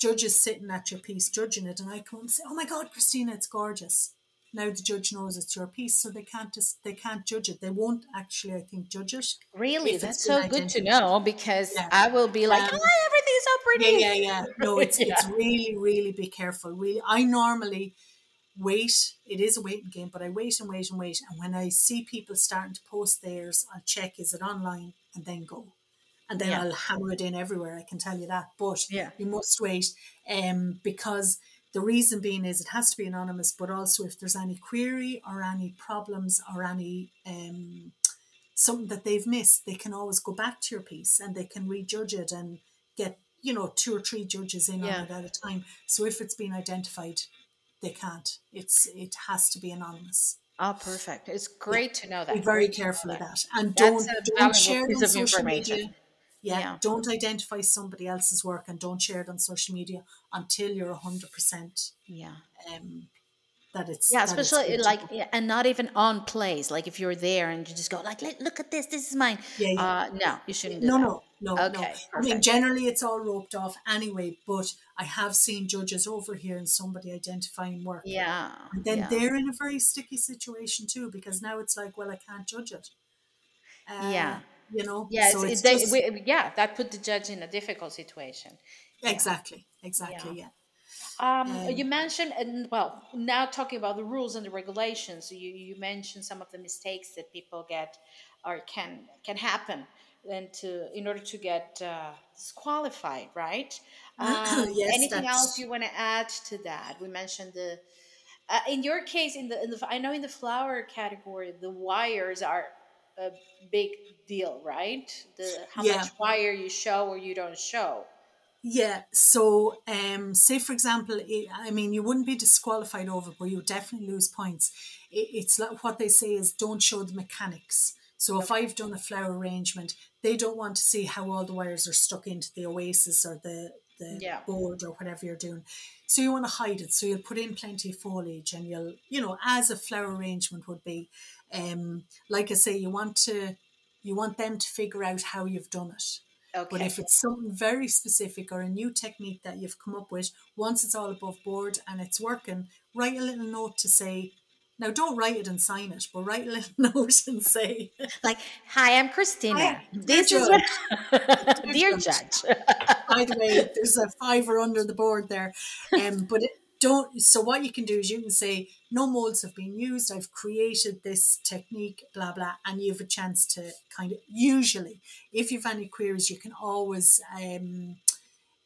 Judges sitting at your piece judging it, and I come and say, Oh my God, Cristina, it's gorgeous. now the judge knows it's your piece, so they can't just they can't judge it. They won't actually, I think, judge it. Really, that's so good to know because Yeah. I will be like, Um, oh, everything's so pretty. Yeah, yeah, yeah. No, it's [LAUGHS] Yeah. it's really, really be careful. Really, I normally wait. It is a waiting game, but I wait and wait and wait. And when I see people starting to post theirs, I'll check is it online and then go. And then Yeah. I'll hammer it in everywhere. I can tell you that. But Yeah. you must wait, um, because the reason being is it has to be anonymous. But also, if there's any query or any problems or any um, something that they've missed, they can always go back to your piece and they can rejudge it and get you know two or three judges in Yeah. on it at a time. So if it's been identified, they can't. It's it has to be anonymous. Oh, perfect. It's great to know that. Be very Great careful of that. and That's don't don't share it on social information. media. Yeah, Yeah. don't identify somebody else's work and don't share it on social media until you're hundred percent Yeah. um that it's Yeah, that especially to like, yeah, and not even on place. Like if you're there and you just go like, "Look- look at this, this is mine. Yeah, yeah. Uh, no, you shouldn't do No, that. no, no, no. Okay, I mean, generally it's all roped off anyway, but I have seen judges over here and somebody identifying work. Yeah. And then yeah. they're in a very sticky situation too because now it's like, well, I can't judge it. Uh, Yeah. You know? Yeah, so it's, it's they, just- we, yeah, that put the judge in a difficult situation. exactly, exactly, yeah. Um, Um, you mentioned, and well, now talking about the rules and the regulations, you, you mentioned some of the mistakes that people get or can can happen, and to in order to get uh, disqualified, right? [CLEARS THROAT] Um, Yes, anything that's- else you want to add to that? We mentioned the. Uh, in your case, in the, in the I know in the flower category, the wires are a big deal, right? The how Yeah. much wire you show or you don't show. Yeah. So, um, say for example, i I mean, you wouldn't be disqualified over, but you definitely lose points. It, it's like what they say is don't show the mechanics. So if I've done a flower arrangement, they don't want to see how all the wires are stuck into the oasis or the the Yeah. board or whatever you're doing. So you want to hide it. So you'll put in plenty of foliage, and you'll, you know, as a flower arrangement would be, um, like I say, you want to, you want them to figure out how you've done it. Okay. But if it's something very specific or a new technique that you've come up with, once it's all above board and it's working, write a little note to say, now don't write it and sign it, but write a [LAUGHS] little note and say, like, hi, I'm Cristina. Hi, this dear is what, [LAUGHS] dear judge. [LAUGHS] by the way, there's a fiver under the board there. Um, but it, don't, so what you can do is you can say, no molds have been used, I've created this technique, blah, blah, and you have a chance to kind of, usually, if you've any queries, you can always, um,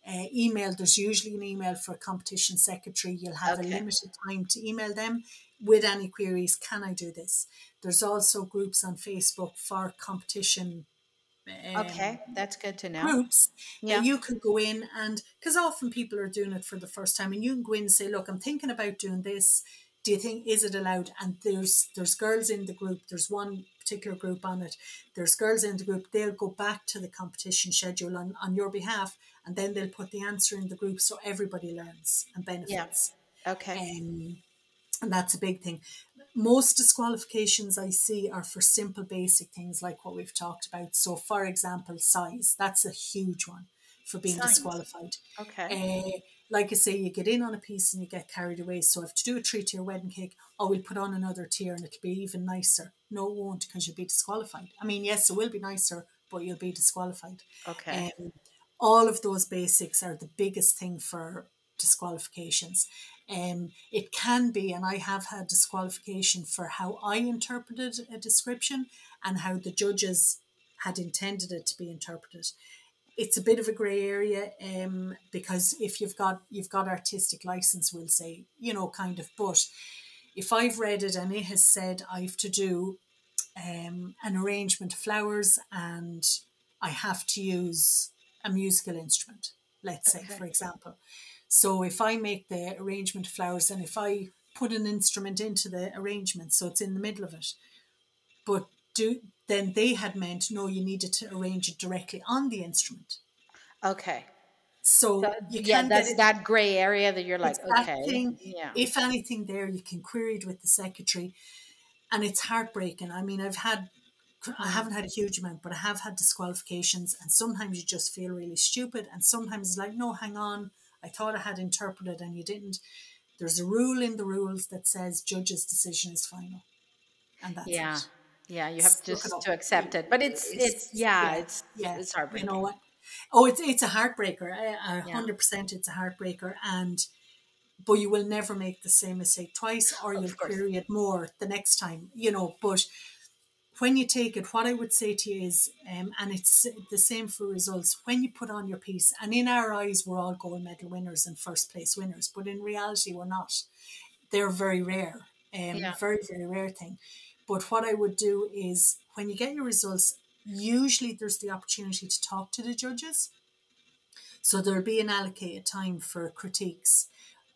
uh, email. There's usually an email for a competition secretary. You'll have Okay. a limited time to email them with any queries. Can I do this? There's also groups on Facebook for competition. um, okay, that's good to know. Groups Yeah. you can go in and because often people are doing it for the first time, and you can go in and say, "Look, I'm thinking about doing this. Do you think is it allowed?" And there's there's girls in the group. There's one particular group on it. There's girls in the group. They'll go back to the competition schedule on, on your behalf, and then they'll put the answer in the group so everybody learns and benefits. Okay. Um, and that's a big thing. Most disqualifications I see are for simple, basic things like what we've talked about. So, for example, size that's a huge one for being Size. disqualified. Okay. Uh, like I say, you get in on a piece and you get carried away. So, if to do a three tier wedding cake, oh, we'll put on another tier and it'll be even nicer. No, it won't because you'll be disqualified. I mean, yes, it will be nicer, but you'll be disqualified. Okay. Um, all of those basics are the biggest thing for disqualifications. Um, it can be, and I have had disqualification for how I interpreted a description and how the judges had intended it to be interpreted. It's a bit of a grey area um, because if you've got you've got artistic license, we'll say you know kind of. But if I've read it and it has said I've to do um, an arrangement of flowers and I have to use a musical instrument, let's say, Okay. for example. So if I make the arrangement of flowers and if I put an instrument into the arrangement, so it's in the middle of it, but do then they had meant no, you needed to arrange it directly on the instrument. okay. So So, you yeah, can that's it, that gray area that you're like, okay. thing. Yeah. If anything there, you can query it with the secretary, and it's heartbreaking. I mean, I've had, I mm. haven't had a huge amount, but I have had disqualifications, and sometimes you just feel really stupid, and sometimes it's like, no, hang on, I thought I had interpreted, and you didn't. there's a rule in the rules that says judge's decision is final. And that's Yeah. it. Yeah, you have it just to accept it. But it's it's yeah, it's yeah, it's heartbreaking. you know what? Oh, it's it's a heartbreaker. Hundred percent, it's a heartbreaker, and but you will never make the same mistake twice, or you'll query it more the next time. You know, but when you take it, what I would say to you is, um, and it's the same for results. When you put on your piece, and in our eyes, we're all gold medal winners and first place winners, but in reality, we're not. They're very rare, um, Yeah. very very rare thing. But what I would do is when you get your results, usually there's the opportunity to talk to the judges. So there'll be an allocated time for critiques.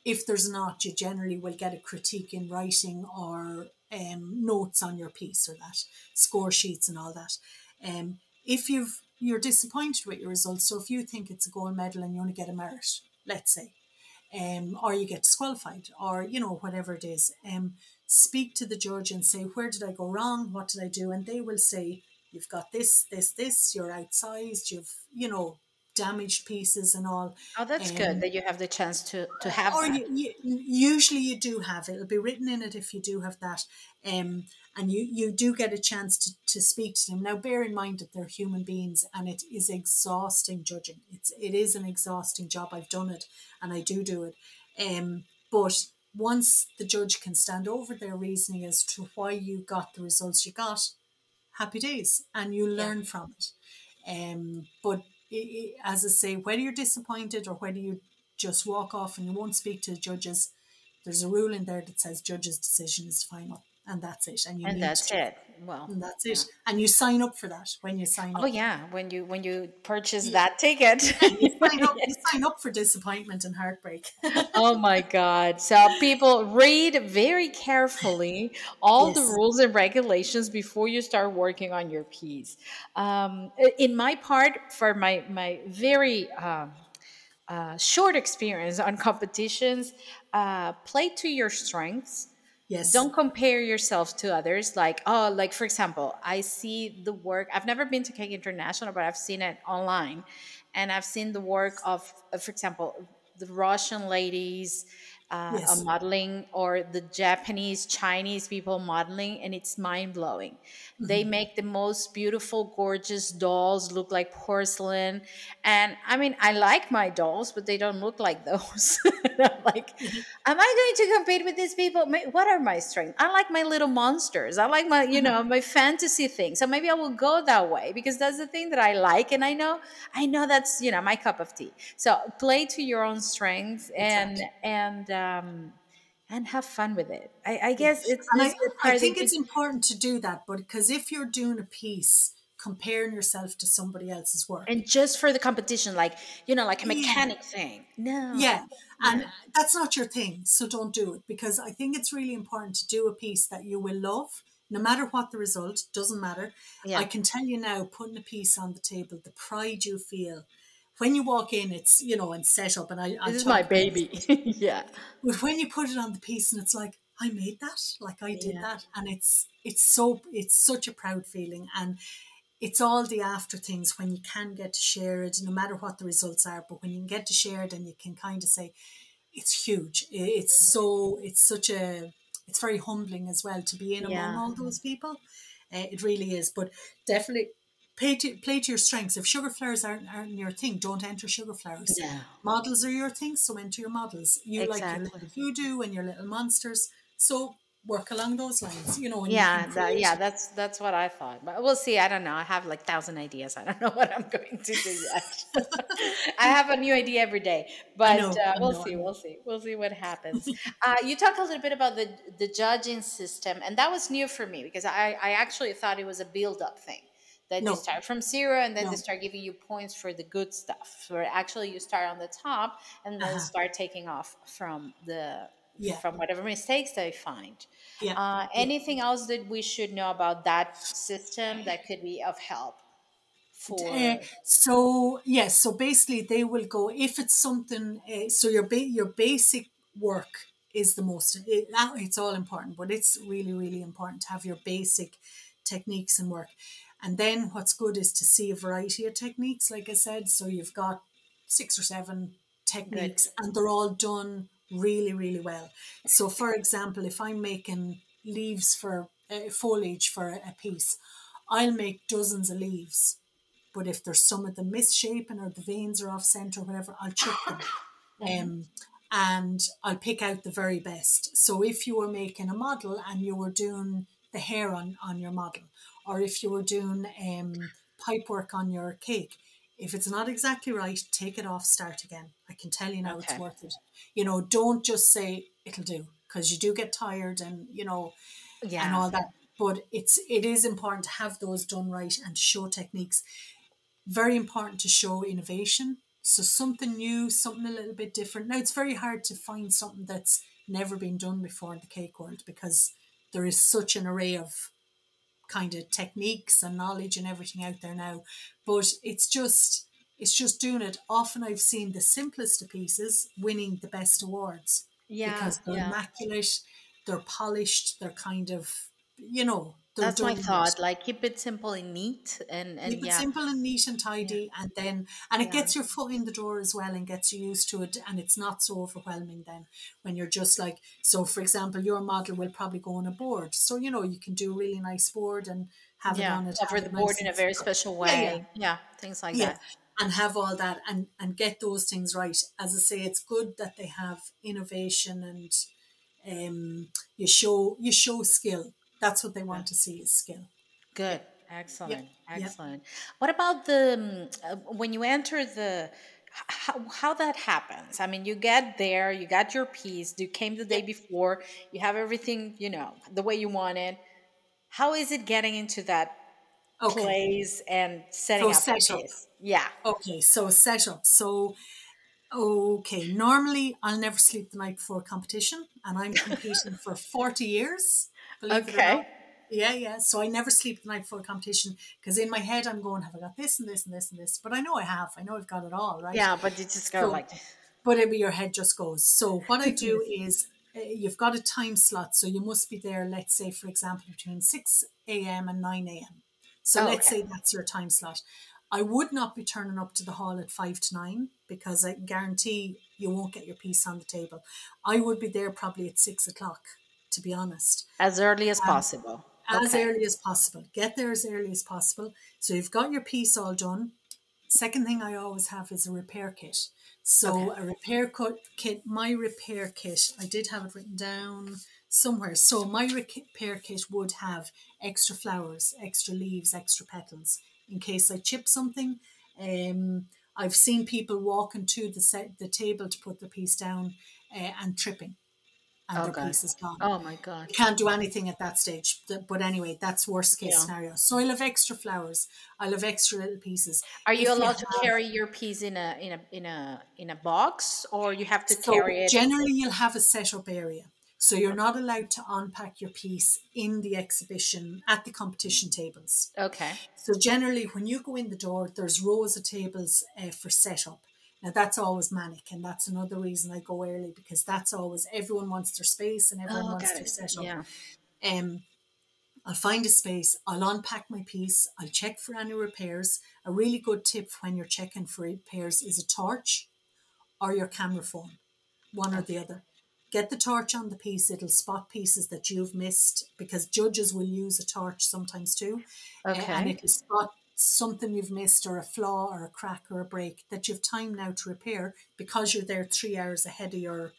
If there's not, you generally will get a critique in writing or um, notes on your piece or that score sheets and all that. Um, if you've you're disappointed with your results, so if you think it's a gold medal and you only get a merit, let's say, um, or you get disqualified, or you know whatever it is, um, speak to the judge and say where did I go wrong, what did I do, and they will say you've got this, this, this, you're outsized, you've you know damaged pieces and all. Oh, that's Um, good that you have the chance to to have or that. you, you, usually you do have it. It'll be written in it if you do have that. Um, and you, you do get a chance to, to speak to them. Now, bear in mind that they're human beings and it is exhausting judging. It's it is an exhausting job. I've done it and I do do it. Um, but once the judge can stand over their reasoning as to why you got the results you got, happy days, and you learn from it. Um, but as I say, whether you're disappointed or whether you just walk off and you won't speak to the judges, there's a rule in there that says judge's decision is final, and that's it. And you And need that's to, it. Well, And that's it. And you sign up for that when you sign up. oh yeah, when you when you purchase that ticket. [LAUGHS] You sign up, you [LAUGHS] sign up for disappointment and heartbreak. [LAUGHS] oh my god so people read very carefully all the rules and regulations before you start working on your piece um, in my part for my my very um, uh, short experience on competitions uh, play to your strengths yes. don't compare yourself to others like oh like for example i see the work i've never been to cake international but i've seen it online and i've seen the work of uh, for example the russian ladies uh, Yes. modeling or the japanese chinese people modeling and it's mind-blowing. They Mm-hmm. make the most beautiful gorgeous dolls look like porcelain. And i mean i like my dolls but they don't look like those. [LAUGHS] I'm like am i going to compete with these people? What are my strengths? I like my little monsters. I like my you know my fantasy things. So maybe i will go that way because that's the thing that i like and i know i know that's you know my cup of tea. So play to your own strengths and Exactly. and um and have fun with it i, I guess it's I, I think it's important to do that, but because if you're doing a piece, comparing yourself to somebody else's work, and just for the competition like you know like a Yeah. mechanic thing no yeah, and that's not your thing, so don't do it. Because I think it's really important to do a piece that you will love, no matter what the result. Doesn't matter. Yeah. I can tell you now, putting a piece on the table, the pride you feel when you walk in, it's you know, and set up, and I. I'll this is my baby [LAUGHS] yeah But when you put it on the piece and it's like, I made that, like I did Yeah. that. And it's it's so it's such a proud feeling. And it's all the after things when you can get to share it, no matter what the results are, but when you can get to share it and you can kind of say, it's huge. I- It's so it's such a it's very humbling as well to be in among Yeah. all those people. Uh, it really is. But definitely play to play to your strengths. If sugar flowers aren't, aren't your thing, don't enter sugar flowers. Models are your thing, so enter your models. You like your Exactly. little voodoo and your little monsters, so work along those lines. You know, and you yeah that, yeah that's that's what i thought but we'll see i don't know i have like thousand ideas i don't [LAUGHS] know what i'm going to do yet [LAUGHS] i have a new idea every day but know, uh, we'll know, see we'll see we'll see what happens uh, you talk a little bit about the the judging system and that was new for me because i i actually thought it was a build up thing that No. you start from zero and then No. they start giving you points for the good stuff where actually you start on the top and then Uh-huh. start taking off from the Yeah. from whatever mistakes they find Yeah. uh, anything else that we should know about that system that could be of help for? Uh, so yes, so basically they will go if it's something. Uh, so your ba- your basic work is the most. It, it's all important, but it's really really important to have your basic techniques and work. And then what's good is to see a variety of techniques, like I said. So you've got six or seven techniques, and they're all done really, really well. So, for example, if I'm making leaves for uh, foliage for a, a piece, I'll make dozens of leaves. But if there's some of them misshapen or the veins are off center or whatever, I'll chip them. [COUGHS] Um, and I'll pick out the very best. So if you were making a model and you were doing the hair on, on your model, or if you were doing um, pipe work on your cake, if it's not exactly right, take it off, start again. I can tell you now Okay. it's worth it. You know, don't just say it'll do because you do get tired and, you know, Yeah. and all that. But it's it is important to have those done right and show techniques. Very important to show innovation. So something new, something a little bit different. Now it's very hard to find something that's never been done before in the cake world because there is such an array of kind of techniques and knowledge and everything out there now. But it's just it's just doing it. Often I've seen the simplest of pieces winning the best awards yeah. because they're yeah. immaculate, they're polished, they're kind of, you know, That's my thought. Like keep it simple and neat, and and Keep it simple and neat and tidy, and then and it Yeah. gets your foot in the door as well, and gets you used to it, and it's not so overwhelming then when you're just like so. For example, your model will probably go on a board, so you know you can do a really nice board and have it on it, cover the board nice in a very special Yeah, way. yeah. Yeah, things like Yeah, that. and have all that and and get those things right. As I say, it's good that they have innovation and um you show you show skill. That's what they want to see is skill. Good. Excellent. yep. Excellent. What about the um, uh, when you enter the how, how that happens? I mean, you get there, you got your piece, you came the day before, you have everything, you know, the way you want it. How is it getting into that Okay. place and setting So up the set up. piece? Yeah. Okay, so setup. So, okay, normally I'll never sleep the night before a competition, and I'm competing for 40 years. It Okay. Yeah, yeah. So I never sleep the night before a competition because in my head I'm going, have I got this and this and this and this? But I know I have. I know I've got it all, right? Yeah, but you just go So- like But maybe your head just goes. So what I do [LAUGHS] is uh, you've got a time slot, so you must be there. Let's say, for example, between 6 a.m. and 9 a.m. So Oh, let's okay. say that's your time slot. I would not be turning up to the hall at five to nine because I guarantee you won't get your piece on the table. I would be there probably at six o'clock, to be honest, as early as possible. as Okay. early as possible. Get there as early as possible. So you've got your piece all done. Second thing I always have is a repair kit. So a repair kit, my repair kit, I did have it written down somewhere. So my repair kit would have extra flowers, extra leaves, extra petals in case I chip something. Um, I've seen people walking to the set, the table to put the piece down uh, and tripping, and Oh, their God. piece is gone Oh my god. you can't do anything at that stage. But anyway, that's worst case Yeah. scenario. So I'll have extra flowers. I'll have extra little pieces. Are you If you allowed to carry your piece in a in a in a in a box, or you have to So carry it? generally, you'll have a setup area. So you're not allowed to unpack your piece in the exhibition at the competition tables. okay. So generally, when you go in the door, there's rows of tables uh, for setup. Now that's always manic, and that's another reason I go early because that's always everyone wants their space and everyone Oh, wants their setup. Yeah. Um, I'll find a space, I'll unpack my piece, I'll check for any repairs. A really good tip when you're checking for repairs is a torch or your camera phone, one or the other. Get the torch on the piece, it'll spot pieces that you've missed because judges will use a torch sometimes too. Okay. and it'll spot something you've missed or a flaw or a crack or a break that you've time now to repair because you're there three hours ahead of your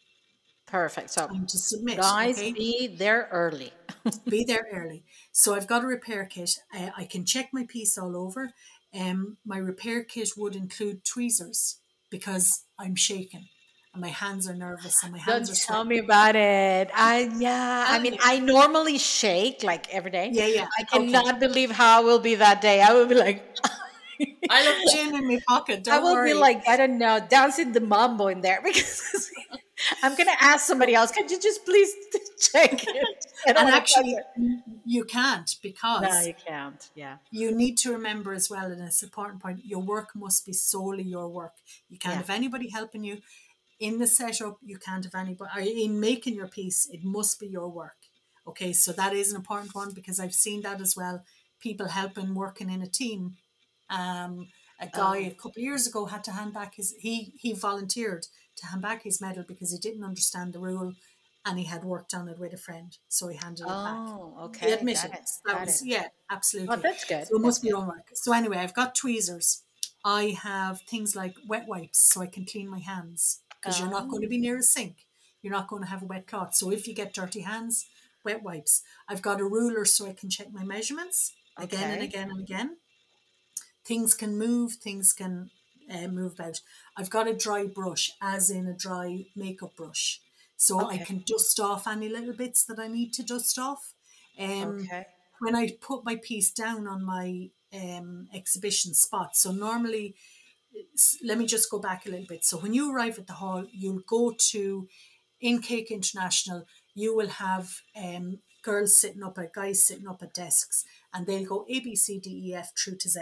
Perfect. So time to submit. guys, okay? be there early. [LAUGHS] be there early. So I've got a repair kit. Uh, I can check my piece all over. Um, my repair kit would include tweezers because I'm shaking and my hands are nervous and my Don't hands are tell sweating. me about it. I yeah. I mean. I normally shake like every day. Yeah, yeah. I okay. cannot believe how I will be that day. I will be like, [LAUGHS] I have gin in my pocket. Don't I will worry. be like, I don't know, dancing the mambo in there [LAUGHS] because I'm gonna ask somebody else. Could you just please [LAUGHS] check it? And actually, you can't because no, you can't. Yeah. you need to remember as well, and it's an important point, your work must be solely your work. You can't Yeah. have anybody helping you. In the setup, you can't have anybody, or in making your piece, it must be your work. Okay, so that is an important one because I've seen that as well. People helping, working in a team. Um, a guy Oh. a couple of years ago had to hand back his, he, he volunteered to hand back his medal because he didn't understand the rule and he had worked on it with a friend. So he handed it back. Oh, okay. He admitted. It. That was, it. yeah, absolutely. Oh, that's good. So it must That's be your work. So anyway, I've got tweezers. I have things like wet wipes so I can clean my hands because you're not going to be near a sink. You're not going to have a wet cloth. So if you get dirty hands, wet wipes. I've got a ruler so I can check my measurements again and again and again. Things can move, things can uh, move about. I've got a dry brush, as in a dry makeup brush. So I can dust off any little bits that I need to dust off. Um, Okay. when I put my piece down on my um, exhibition spot. So normally, let me just go back a little bit. So when you arrive at the hall, you'll go to in Cake International. You will have um, girls sitting up at guys sitting up at desks, and they'll go A B C D E F through to Z.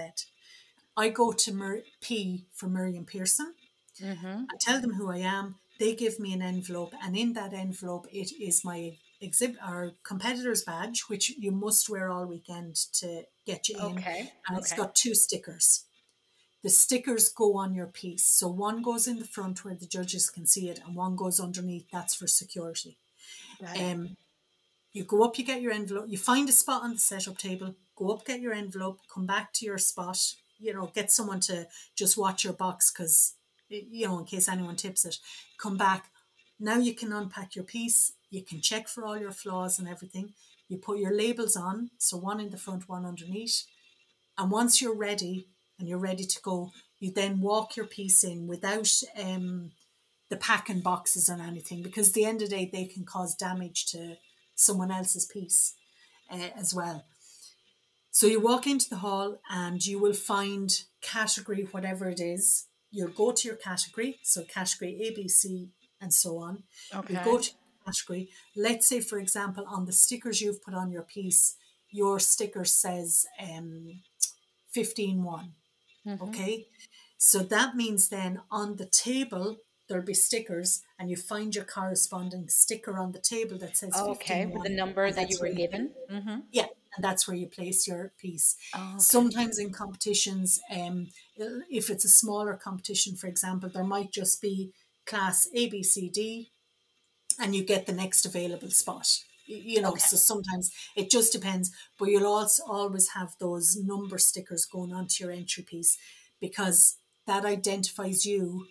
I go to Mir- P for Miriam Pearson. Mm-hmm. I tell them who I am. They give me an envelope, and in that envelope, it is my exhibit or competitor's badge, which you must wear all weekend to get you in. Okay. And it's okay. got two stickers. The stickers go on your piece. So one goes in the front where the judges can see it, and one goes underneath. That's for security. It. Um, you go up, you get your envelope, you find a spot on the setup table, go up, get your envelope, come back to your spot, you know, get someone to just watch your box because, you know, in case anyone tips it, come back. Now you can unpack your piece, you can check for all your flaws and everything. You put your labels on, so one in the front, one underneath. And once you're ready and you're ready to go, you then walk your piece in without um, the packing boxes and anything because at the end of the day they can cause damage to someone else's piece uh, as well. So you walk into the hall and you will find category whatever it is. You'll go to your category, so category A, B, C, and so on. okay. You go to category. Let's say, for example, on the stickers you've put on your piece, your sticker says um, 15 1. Mhm. Okay. So that means then on the table, there'll be stickers, and you find your corresponding sticker on the table that says 15 Okay. With the number that you were given. Mm-hmm. Yeah, and that's where you place your piece. Oh, okay. Sometimes in competitions, um, if it's a smaller competition, for example, there might just be class A, B, C, D, and you get the next available spot. You know, Okay. so sometimes it just depends, but you'll also always have those number stickers going onto your entry piece because that identifies you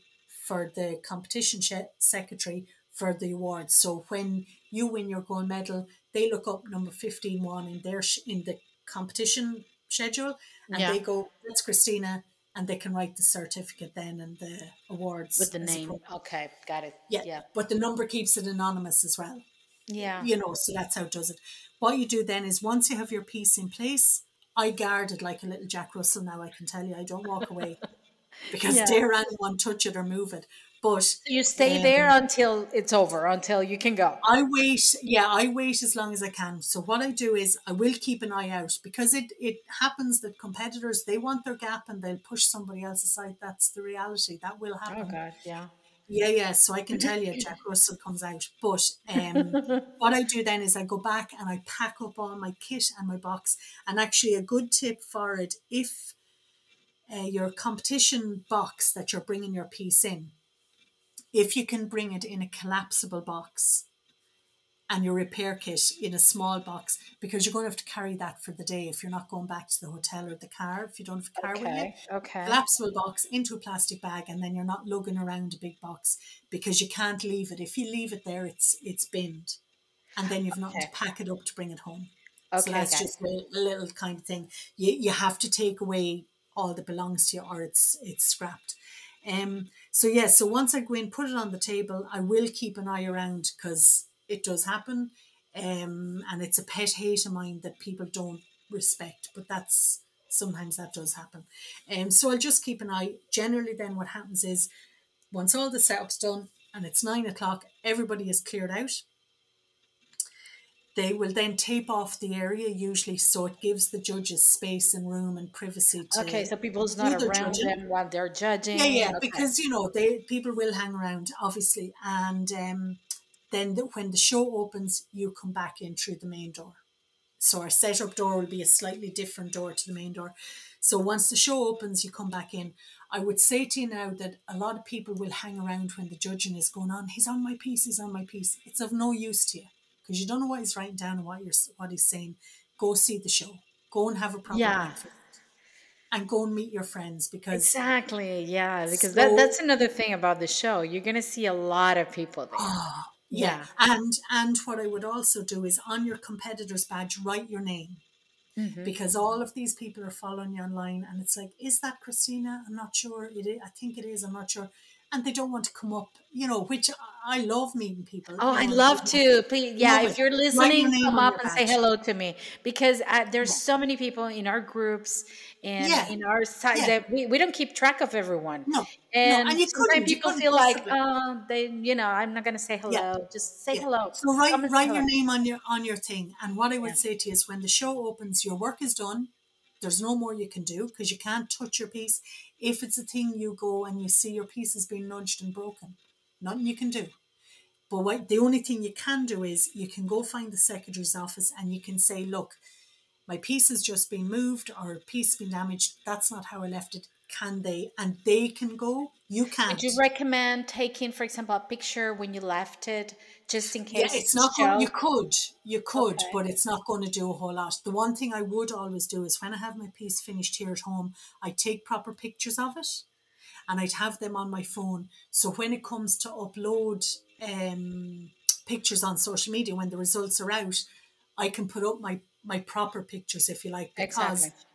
for the competition secretary for the award. So when you win your gold medal, they look up number 15 one in their sh- in the competition schedule and Yeah. they go, that's Cristina, and they can write the certificate then and the awards With the name. Okay. Got it. Yeah. Yeah. But the number keeps it anonymous as well Yeah. you know, so that's how it does it. What you do then is once you have your piece in place, I guard it like a little Jack Russell now, I can tell you. I don't walk away [LAUGHS] because Yeah. dare anyone touch it or move it. But You stay Um, there until it's over, until you can go. I wait, yeah, I wait as long as I can. So what I do is I will keep an eye out because it, it happens that competitors, they want their gap and they'll push somebody else aside. That's the reality. That will happen. Oh God. Yeah. Yeah, yeah. So I can tell you, [LAUGHS] Jack Russell comes out. But um, what I do then is I go back and I pack up all my kit and my box. And actually, a good tip for it if uh, your competition box that you're bringing your piece in, if you can bring it in a collapsible box and your repair kit in a small box, because you're going to have to carry that for the day if you're not going back to the hotel or the car, if you don't have a car with you Okay. Okay. collapsible box into a plastic bag and then you're not lugging around a big box because you can't leave it. If you leave it there, it's it's binned. And then you've not to pack it up to bring it home. Okay. so that's just a, a little kind of thing. You you have to take away all that belongs to you or it's it's scrapped. Um so yeah, so once I go in, put it on the table, I will keep an eye around because it does happen. Um and it's a pet hate of mine that people don't respect, but that's sometimes that does happen. Um, so I'll just keep an eye. Generally, then what happens is once all the setup's done and it's nine o'clock, everybody is cleared out. They will then tape off the area usually, so it gives the judges space and room and privacy to. Okay, so people's not around judging. them while they're judging. Yeah, yeah, Okay. because you know they people will hang around obviously, and um, then the, when the show opens, you come back in through the main door. So our setup door will be a slightly different door to the main door. So once the show opens, you come back in. I would say to you now that a lot of people will hang around when the judging is going on. He's on my piece. He's on my piece. It's of no use to you because you don't know what he's writing down and what you're what he's saying. Go see the show. Go and have a proper Yeah. And go and meet your friends because Exactly. Yeah. Because So- that, that's another thing about the show. You're going to see a lot of people there. Ah, yeah. Yeah. And and what I would also do is on your competitor's badge write your name. Mhm. because all of these people are following you online and it's like is that cristina i'm not sure it is i think it is i'm not sure and they don't want to come up you know which i love meeting people Oh, I'd love to. Please, yeah, Love if you're listening, come up and say hello to me because uh, there's so many people in our groups and Yeah. in our site Yeah. that we, we don't keep track of everyone. no And and you sometimes people feel like, oh, they, you know, I'm not going to say hello. Just say Yeah. hello. so write, and write your hello. name on your on your thing and what i would Yeah. say to you is when the show opens your work is done there's no more you can do because you can't touch your piece if it's a thing you go and you see your piece has been nudged and broken nothing you can do But what, the only thing you can do is you can go find the secretary's office and you can say, look, my piece has just been moved or a piece been damaged. That's not how I left it. Can they? And they can go. You can't. Would you recommend taking, for example, a picture when you left it, just in case? yeah, it's not going. You could, you could, Okay. but it's not going to do a whole lot. The one thing I would always do is when I have my piece finished here at home, I take proper pictures of it, and I'd have them on my phone. So when it comes to upload um, pictures on social media, when the results are out, I can put up my my proper pictures, if you like, because Exactly.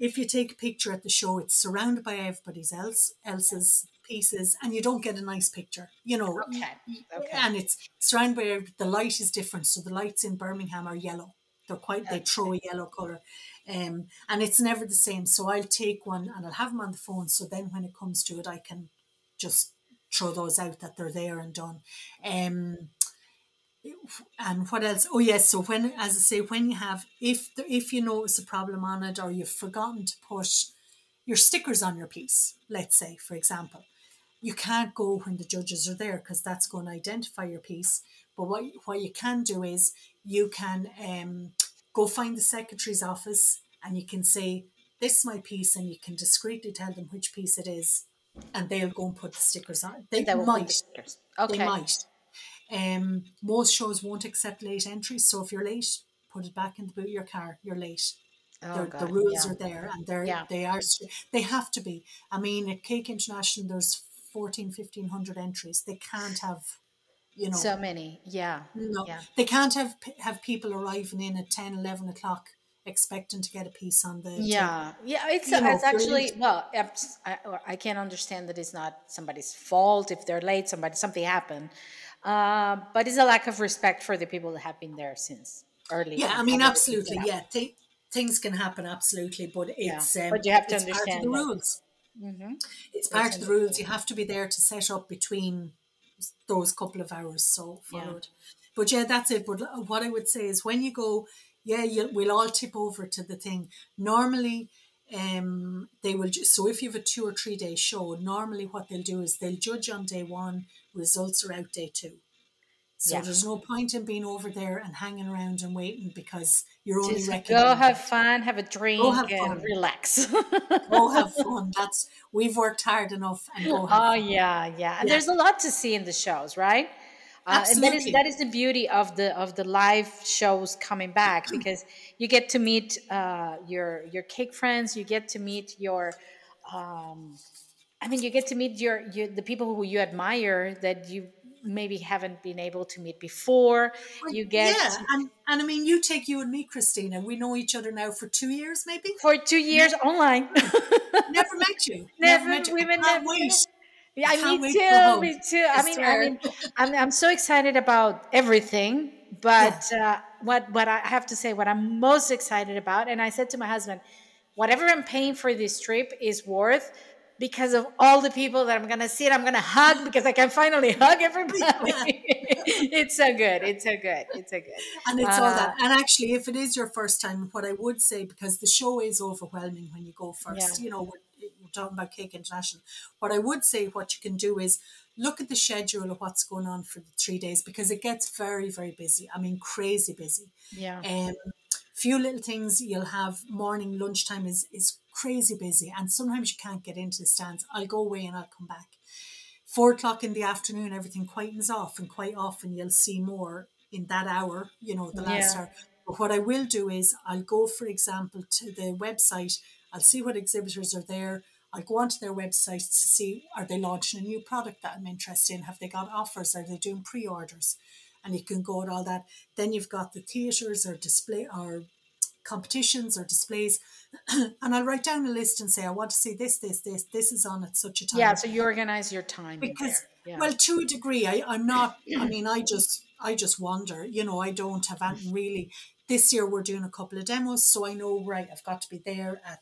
If you take a picture at the show, it's surrounded by everybody's else else's pieces, and you don't get a nice picture. You know, Okay. Okay. and it's surrounded by the light is different. So the lights in Birmingham are yellow. They're quite they throw a yellow color, um, and it's never the same. So I'll take one and I'll have them on the phone. So then when it comes to it, I can just throw those out that they're there and done. Um, and what else? Oh yes. So when, as I say, when you have, if the, if you notice a problem on it, or you've forgotten to put your stickers on your piece, let's say, for example, you can't go when the judges are there because that's going to identify your piece. But what what you can do is you can um, go find the secretary's office and you can say, "This is my piece," and you can discreetly tell them which piece it is, and they'll go and put the stickers on. They will put the might. stickers. Okay. They might. Um, most shows won't accept late entries, so if you're late, put it back in the boot of your car. You're late. Oh, God. the rules yeah. are there, and they're Yeah. they are they have to be. I mean, at Cake International, there's 14, 1500 entries. They can't have, you know, So many. Yeah. no, Yeah. they can't have have people arriving in at 10, 11 o'clock expecting to get a piece on the table. Yeah, yeah, it's know, it's actually well, I, I can't understand that it's not somebody's fault if they're late. Somebody something happened, uh, but it's a lack of respect for the people that have been there since early. Yeah, I mean, absolutely. Yeah, th- things can happen, absolutely, but it's um, but you have to it's part of understand the rules. Mhm. It's part of the rules. You have to be there to set up between those couple of hours. So Yeah. followed. But yeah, that's it. But what I would say is when you go, yeah, you, we'll all tip over to the thing. Normally, um, they will. Ju- so if you have a two or three day show, normally what they'll do is they'll judge on day one. Results are out day two. So Yeah. there's no point in being over there and hanging around and waiting because you're only Just go have fun, have a drink, have and fun. relax. [LAUGHS] Go have fun. That's we've worked hard enough and go have Oh fun. yeah, yeah. And Yeah. there's a lot to see in the shows, right? Uh, and that is Absolutely. that is the beauty of the of the live shows coming back [CLEARS THROAT] because you get to meet uh, your your cake friends, you get to meet your, um, I mean, you get to meet your, your the people who you admire that you maybe haven't been able to meet before. You get yeah, and, and I mean, you take you and me, Cristina. We know each other now for two years, maybe. for two years online. [LAUGHS] Never met you. [LAUGHS] Never- met you. we've I can't never- wait. Yeah, I me too. Me too. I I mean, I mean, I'm, I'm so excited about everything. But uh, what what I have to say, what I'm most excited about, and I said to my husband, whatever I'm paying for this trip is worth because of all the people that I'm gonna see and I'm gonna hug [LAUGHS] because I can finally hug everybody. [LAUGHS] [LAUGHS] it's so good. It's so good. It's so good. And it's all Uh, that. And actually, if it is your first time, what I would say, because the show is overwhelming when you go first, Yeah. you know, we're, talking about Cake International. What I would say, what you can do is look at the schedule of what's going on for the three days because it gets very, very busy. I mean, crazy busy. Yeah. Um, few little things you'll have morning lunchtime is is crazy busy, and sometimes you can't get into the stands. I'll go away and I'll come back. Four o'clock in the afternoon, everything quietens off, and quite often you'll see more in that hour, you know, the last Yeah. hour. But what I will do is I'll go, for example, to the website. I'll see what exhibitors are there. I'll go onto their websites to see are they launching a new product that I'm interested in? Have they got offers? Are they doing pre-orders? And you can go at all that. Then you've got the theatres or display or competitions or displays. [CLEARS THROAT] and I'll write down a list and say, I want to see this, this, this, this is on at such a time Yeah, so you organize your time because. Yeah. well to a degree I, i'm not i mean i just i just wonder you know i don't have any really this year we're doing a couple of demos so i know right i've got to be there at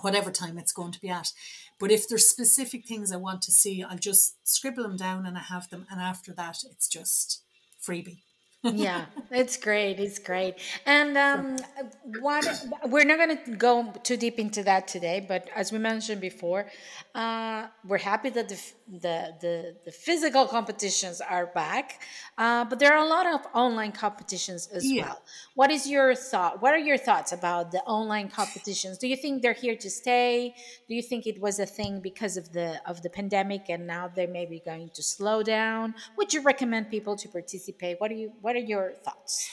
whatever time it's going to be at. But if there's specific things i want to see i'll just scribble them down and i have them and after that it's just freebie yeah it's great it's great. And um, what we're not going to go too deep into that today but as we mentioned before uh, we're happy that the, the, the, the physical competitions are back uh, but there are a lot of online competitions as Yeah. well. What is your thought what are your thoughts about the online competitions? Do you think they're here to stay? Do you think it was a thing because of the of the pandemic and now they may be going to slow down? Would you recommend people to participate? What are you what are your thoughts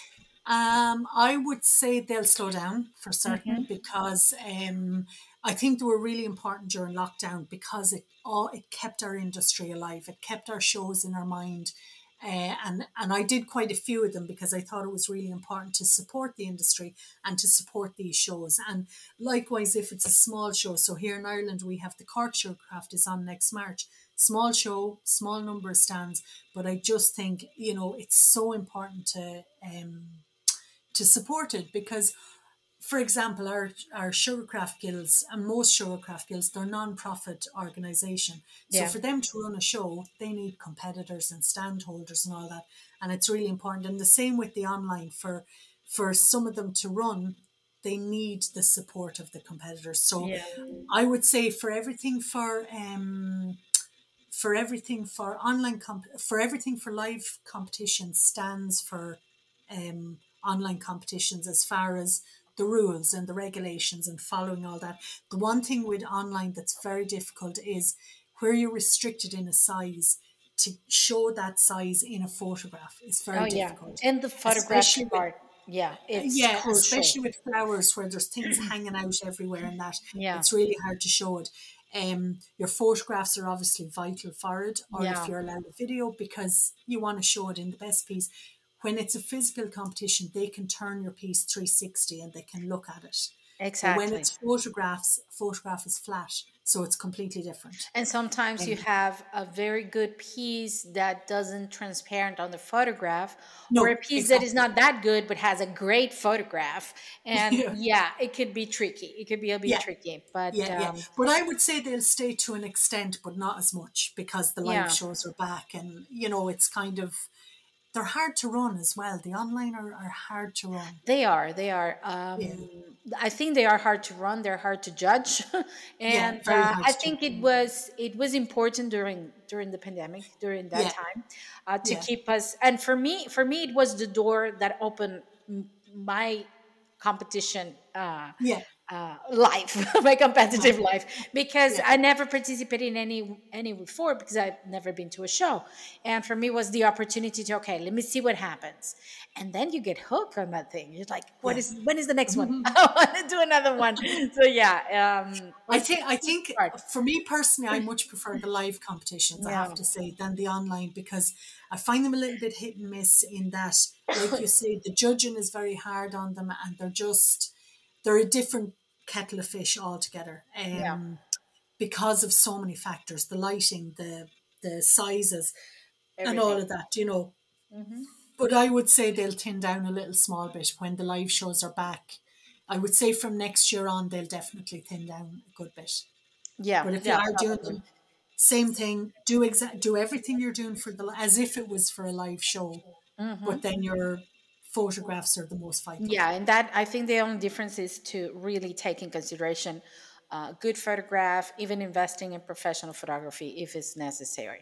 Um, I would say they'll slow down for certain because um, I think they were really important during lockdown because it all it kept our industry alive. It kept our shows in our mind, uh, and and I did quite a few of them because I thought it was really important to support the industry and to support these shows. And likewise, if it's a small show, so here in Ireland we have the Cork Sugarcraft is on next March. Small show, small number of stands, but I just think you know it's so important to. Um, to support it because for example our our sugarcraft guilds and most sugarcraft guilds they're non-profit organization so Yeah. for them to run a show they need competitors and stand holders and all that and it's really important and the same with the online for for some of them to run they need the support of the competitors so Yeah. i would say for everything for um for everything for online comp- for everything for live competition stands for um, online competitions as far as the rules and the regulations and following all that. The one thing with online that's very difficult is where you're restricted in a size to show that size in a photograph is very oh yeah difficult. and the photograph part yeah it's yeah, crucial. especially with flowers where there's things hanging out everywhere and that Yeah. it's really hard to show it. Um, your photographs are obviously vital for it, or Yeah. if you're allowed a video because you want to show it in the best piece. When it's a physical competition, they can turn your piece 360 and they can look at it. But exactly when it's photographs, photograph is flat, so it's completely different. And sometimes you have a very good piece that doesn't transparent on the photograph, No, or a piece that is not that good but has a great photograph. And [LAUGHS] Yeah. yeah, it could be tricky. It could be a bit Yeah. tricky. But Yeah, um, yeah. But I would say they'll stay to an extent, but not as much because the live Yeah. shows are back, and you know it's kind of they're hard to run as well. The online are, are hard to run. they are, they are. Um, I think they are hard to run. They're hard to judge, [LAUGHS] and very uh, I think it was it was important during during the pandemic during that Yeah. time uh, to Yeah. keep us. And for me, for me, it was the door that opened my competition uh, Yeah, uh, life, [LAUGHS] my competitive life, because I never participated in any any before because I've never been to a show, and for me was the opportunity to okay, let me see what happens, and then you get hooked on that thing. You're like, what is when is the next one? [LAUGHS] I want to do another one. So yeah, um, I think I think hard. for me personally, I much prefer the [LAUGHS] live competitions. I have to say than the online because I find them a little bit hit and miss in that, like you say, the judging is very hard on them, and they're just they're a different kettle of fish altogether. Um, Yeah. because of so many factors, the lighting, the the sizes, and all of that, you know. Mm-hmm. But I would say they'll thin down a little small bit when the live shows are back. I would say from next year on, they'll definitely thin down a good bit. yeah, But if yeah, you are doing them, same thing. Do exa- do everything you're doing for the as if it was for a live show, but then your photographs are the most vital. Yeah, and that I think the only difference is to really take in consideration uh, good photograph, even investing in professional photography if it's necessary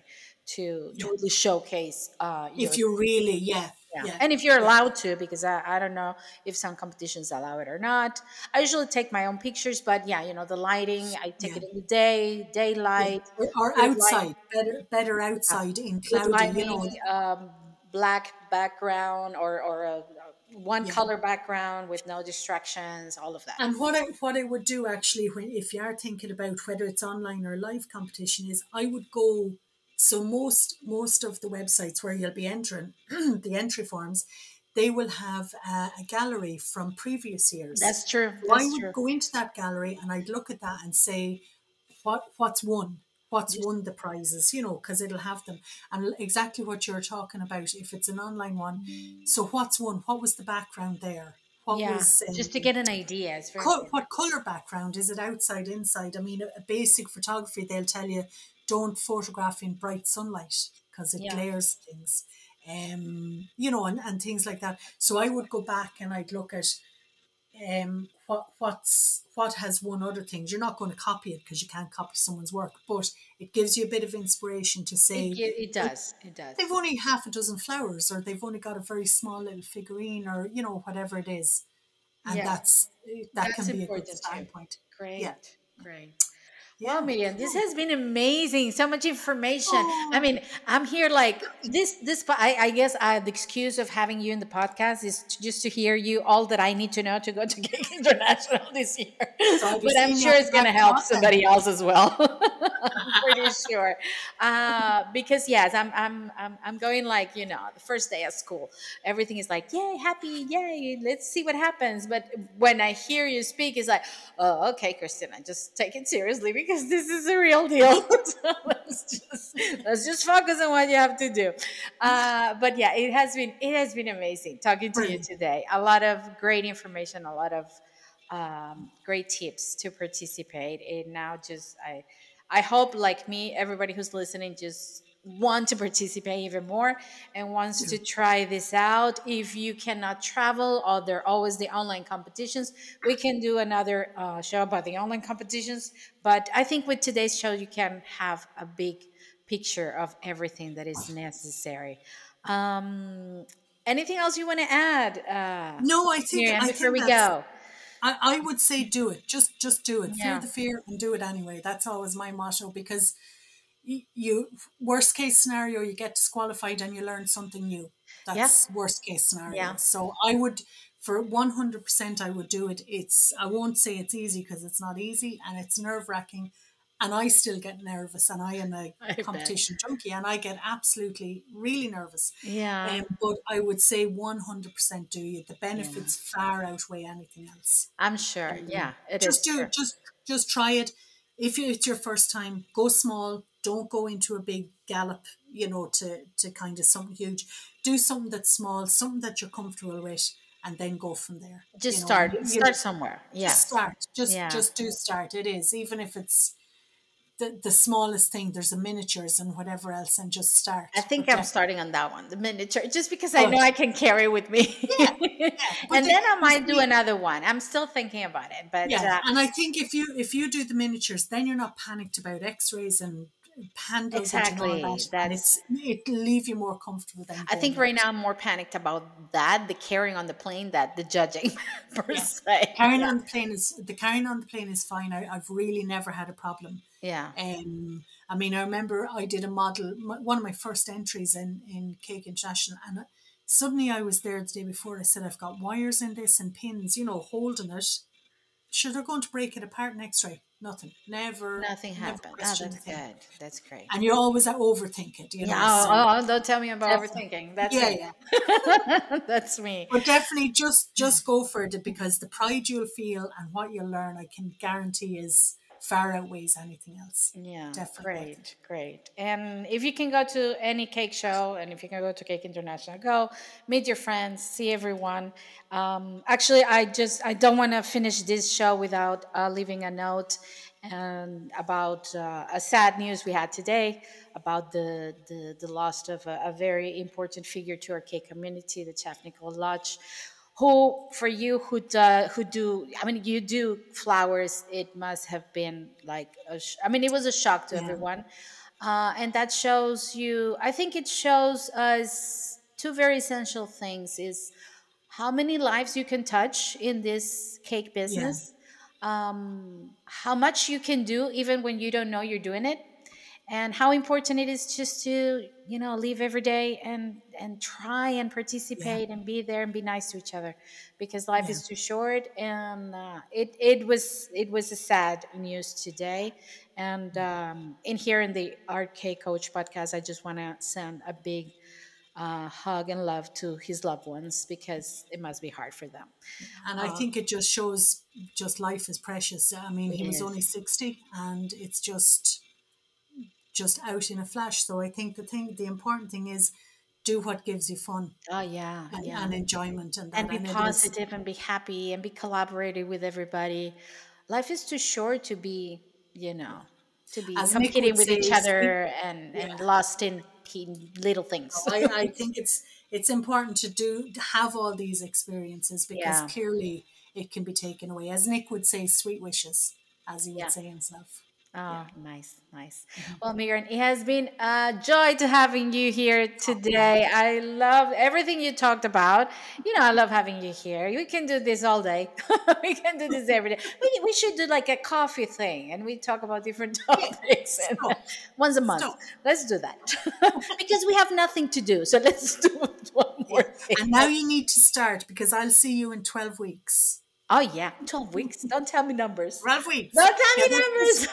to to really showcase. Uh, your, If you really, yeah, Yeah. Yeah. And if you're allowed to, because I, I don't know if some competitions allow it or not. I usually take my own pictures, but yeah, you know, the lighting, I take Yeah. it in the day, daylight, Or, or Good light. outside, better better outside in cloudy, you know. um, black background or, or a, one Yeah. color background with no distractions, all of that. And what I what I would do actually when if you are thinking about whether it's online or live competition is I would go so most most of the websites where you'll be entering [CLEARS THROAT] the entry forms, they will have a, a gallery from previous years. That's true. So I would true. go into that gallery and I'd look at that and say, what what's won, what's won the prizes, you know, because it'll have them, and exactly what you're talking about. If it's an online one, so what's won? What was the background there? What Yeah, was just to um, get an idea. Co- what color background is it? Outside, inside? I mean, a, a basic photography, they'll tell you don't photograph in bright sunlight because it Yeah. glares things. Um, you know, and, and things like that. So I would go back and I'd look at um what what's what has won other things. You're not going to copy it because you can't copy someone's work, but it gives you a bit of inspiration to say It, it, does. It does. they've only half a dozen flowers or they've only got a very small little figurine or you know whatever it is and that's that That's can be a good starting point Great. Yeah. Great. Yeah Well, Miriam, this has been amazing. So much information. Oh. I mean, I'm here like this. This, I, I guess, uh, the excuse of having you in the podcast is to, just to hear you all that I need to know to go to [LAUGHS] Cake International this year. I'll but I'm sure it's going to help somebody else as well. [LAUGHS] I'm pretty sure. Uh, because yes, I'm, I'm, I'm, I'm going like you know the first day of school. Everything is like yay, happy, yay. Let's see what happens. But when I hear you speak, it's like oh, okay, Cristina, just take it seriously because this is a real deal. [LAUGHS] so let's just let's just focus on what you have to do. Uh, but yeah, it has been it has been amazing talking to you today. A lot of great information, a lot of um, great tips to participate. And now, just I I hope, like me, everybody who's listening just want to participate even more and wants to try this out. If you cannot travel, or there are always the online competitions, we can do another uh, show about the online competitions. But I think with today's show, you can have a big picture of everything that is necessary. Um, anything else you want to add? Uh, no i think Miriam, i before think we go. I, I would say do it just just do it Yeah. fear the fear and do it anyway that's always my motto because you worst case scenario you get disqualified and you learn something new that's worst case scenario Yeah. so i would for 100% i would do it it's i won't say it's easy because it's not easy and it's nerve wracking and i still get nervous and i am a [LAUGHS] I bet. competition junkie and i get absolutely really nervous Yeah. um, but i would say 100% do you the benefits far outweigh anything else I'm sure. Yeah, it is. just do true. just just try it if it's your first time go small don't go into a big gallop you know to to kind of something huge do something that's small something that you're comfortable with and then go from there Just you know, start. you- Start somewhere. Yeah. just start just Yeah. just do start it is even if it's the, the smallest thing there's a miniatures and whatever else and just start I think I'm starting on that one, the miniature, just because I Oh. know I can carry with me. [LAUGHS] but and then I might do the- another one. I'm still thinking about it, but yeah uh, and i think if you if you do the miniatures then you're not panicked about x-rays and hand luggage Exactly, that it's it'll leave you more comfortable than I think right now I'm more panicked about that, the carrying on the plane, that the judging [LAUGHS] per se. carrying yeah. on the plane is the carrying on the plane is fine I, i've really never had a problem yeah. um i mean i remember i did a model my, one of my first entries in in cake international and suddenly i was there the day before i said i've got wires in this and pins you know holding it sure they're going to break it apart in x-ray nothing never Nothing never happened. Oh, that's thing. good. That's great. and you always overthink it you know Yeah, oh, so- oh, oh, don't tell me about Definitely. overthinking. That's yeah it. yeah [LAUGHS] That's me. but definitely just just mm. go for it because the pride you'll feel and what you'll learn i can guarantee is far outweighs anything else Yeah, Definitely. great, great. And if you can go to any cake show, and if you can go to Cake International, go meet your friends, see everyone. Um, actually, I just I don't want to finish this show without uh, leaving a note um, about uh, a sad news we had today about the the, the loss of a, a very important figure to our cake community, the Chef Nicholas Lodge who for you who do, who do i mean you do flowers it must have been like a sh- i mean it was a shock to everyone. Uh, and that shows you i think it shows us two very essential things is how many lives you can touch in this cake business. Um, how much you can do even when you don't know you're doing it and how important it is just to you know live every day and and try and participate yeah. and be there and be nice to each other because life yeah. is too short and uh, it it was it was a sad news today and um, in here in the Art Cake Coach podcast I just want to send a big uh, hug and love to his loved ones because it must be hard for them. And uh, I think it just shows just life is precious. I mean, he was is. only 60 and it's just just out in a flash. So I think the thing, the important thing is do what gives you fun. Oh yeah, and, yeah. and enjoyment, and, and be and positive, and be happy, and be collaborative with everybody. Life is too short to be, you know, to be As competing with each other and, yeah. and lost in little things. Oh, I, I, [LAUGHS] think it's it's important to do to have all these experiences because yeah. clearly it can be taken away. As Nick would say, sweet wishes, as he would say himself. Oh, nice, nice. Mm-hmm. Well, Miriam, it has been a joy to having you here today. I love everything you talked about. You know, I love having you here. We can do this all day. [LAUGHS] we can do this every day. We, we should do like a coffee thing and we talk about different [LAUGHS] topics [LAUGHS] once a month. Stop. Let's do that because we have nothing to do. So let's do one more thing. And now you need to start because I'll see you in 12 weeks. Oh yeah, twelve weeks. Don't tell me numbers. Twelve weeks. Don't tell me numbers.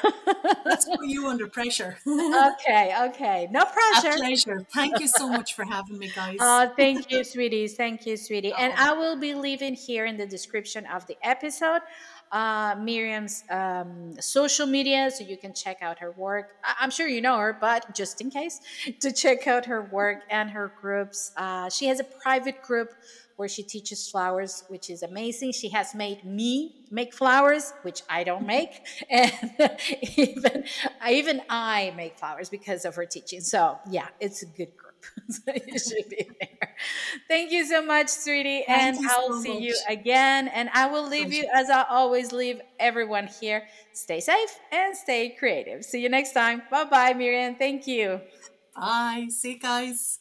[LAUGHS] Let's put you under pressure. [LAUGHS] okay, okay. No pressure. A pleasure. Thank you so much for having me, guys. Oh, thank you, sweeties. Thank you, sweetie. And I will be leaving here in the description of the episode uh, Miriam's um, social media so you can check out her work. I- am sure you know her, but just in case, [LAUGHS] to check out her work and her groups. Uh, she has a private group where she teaches flowers, which is amazing. She has made me make flowers, which I don't make, [LAUGHS] and even even I make flowers because of her teaching. So yeah, it's a good group. [LAUGHS] so you should be there. Thank you so much, sweetie, Thank and I'll so see much. you again. And I will leave you as I always leave everyone here. Stay safe and stay creative. See you next time. Bye bye, Miriam. Thank you. Bye. See you guys.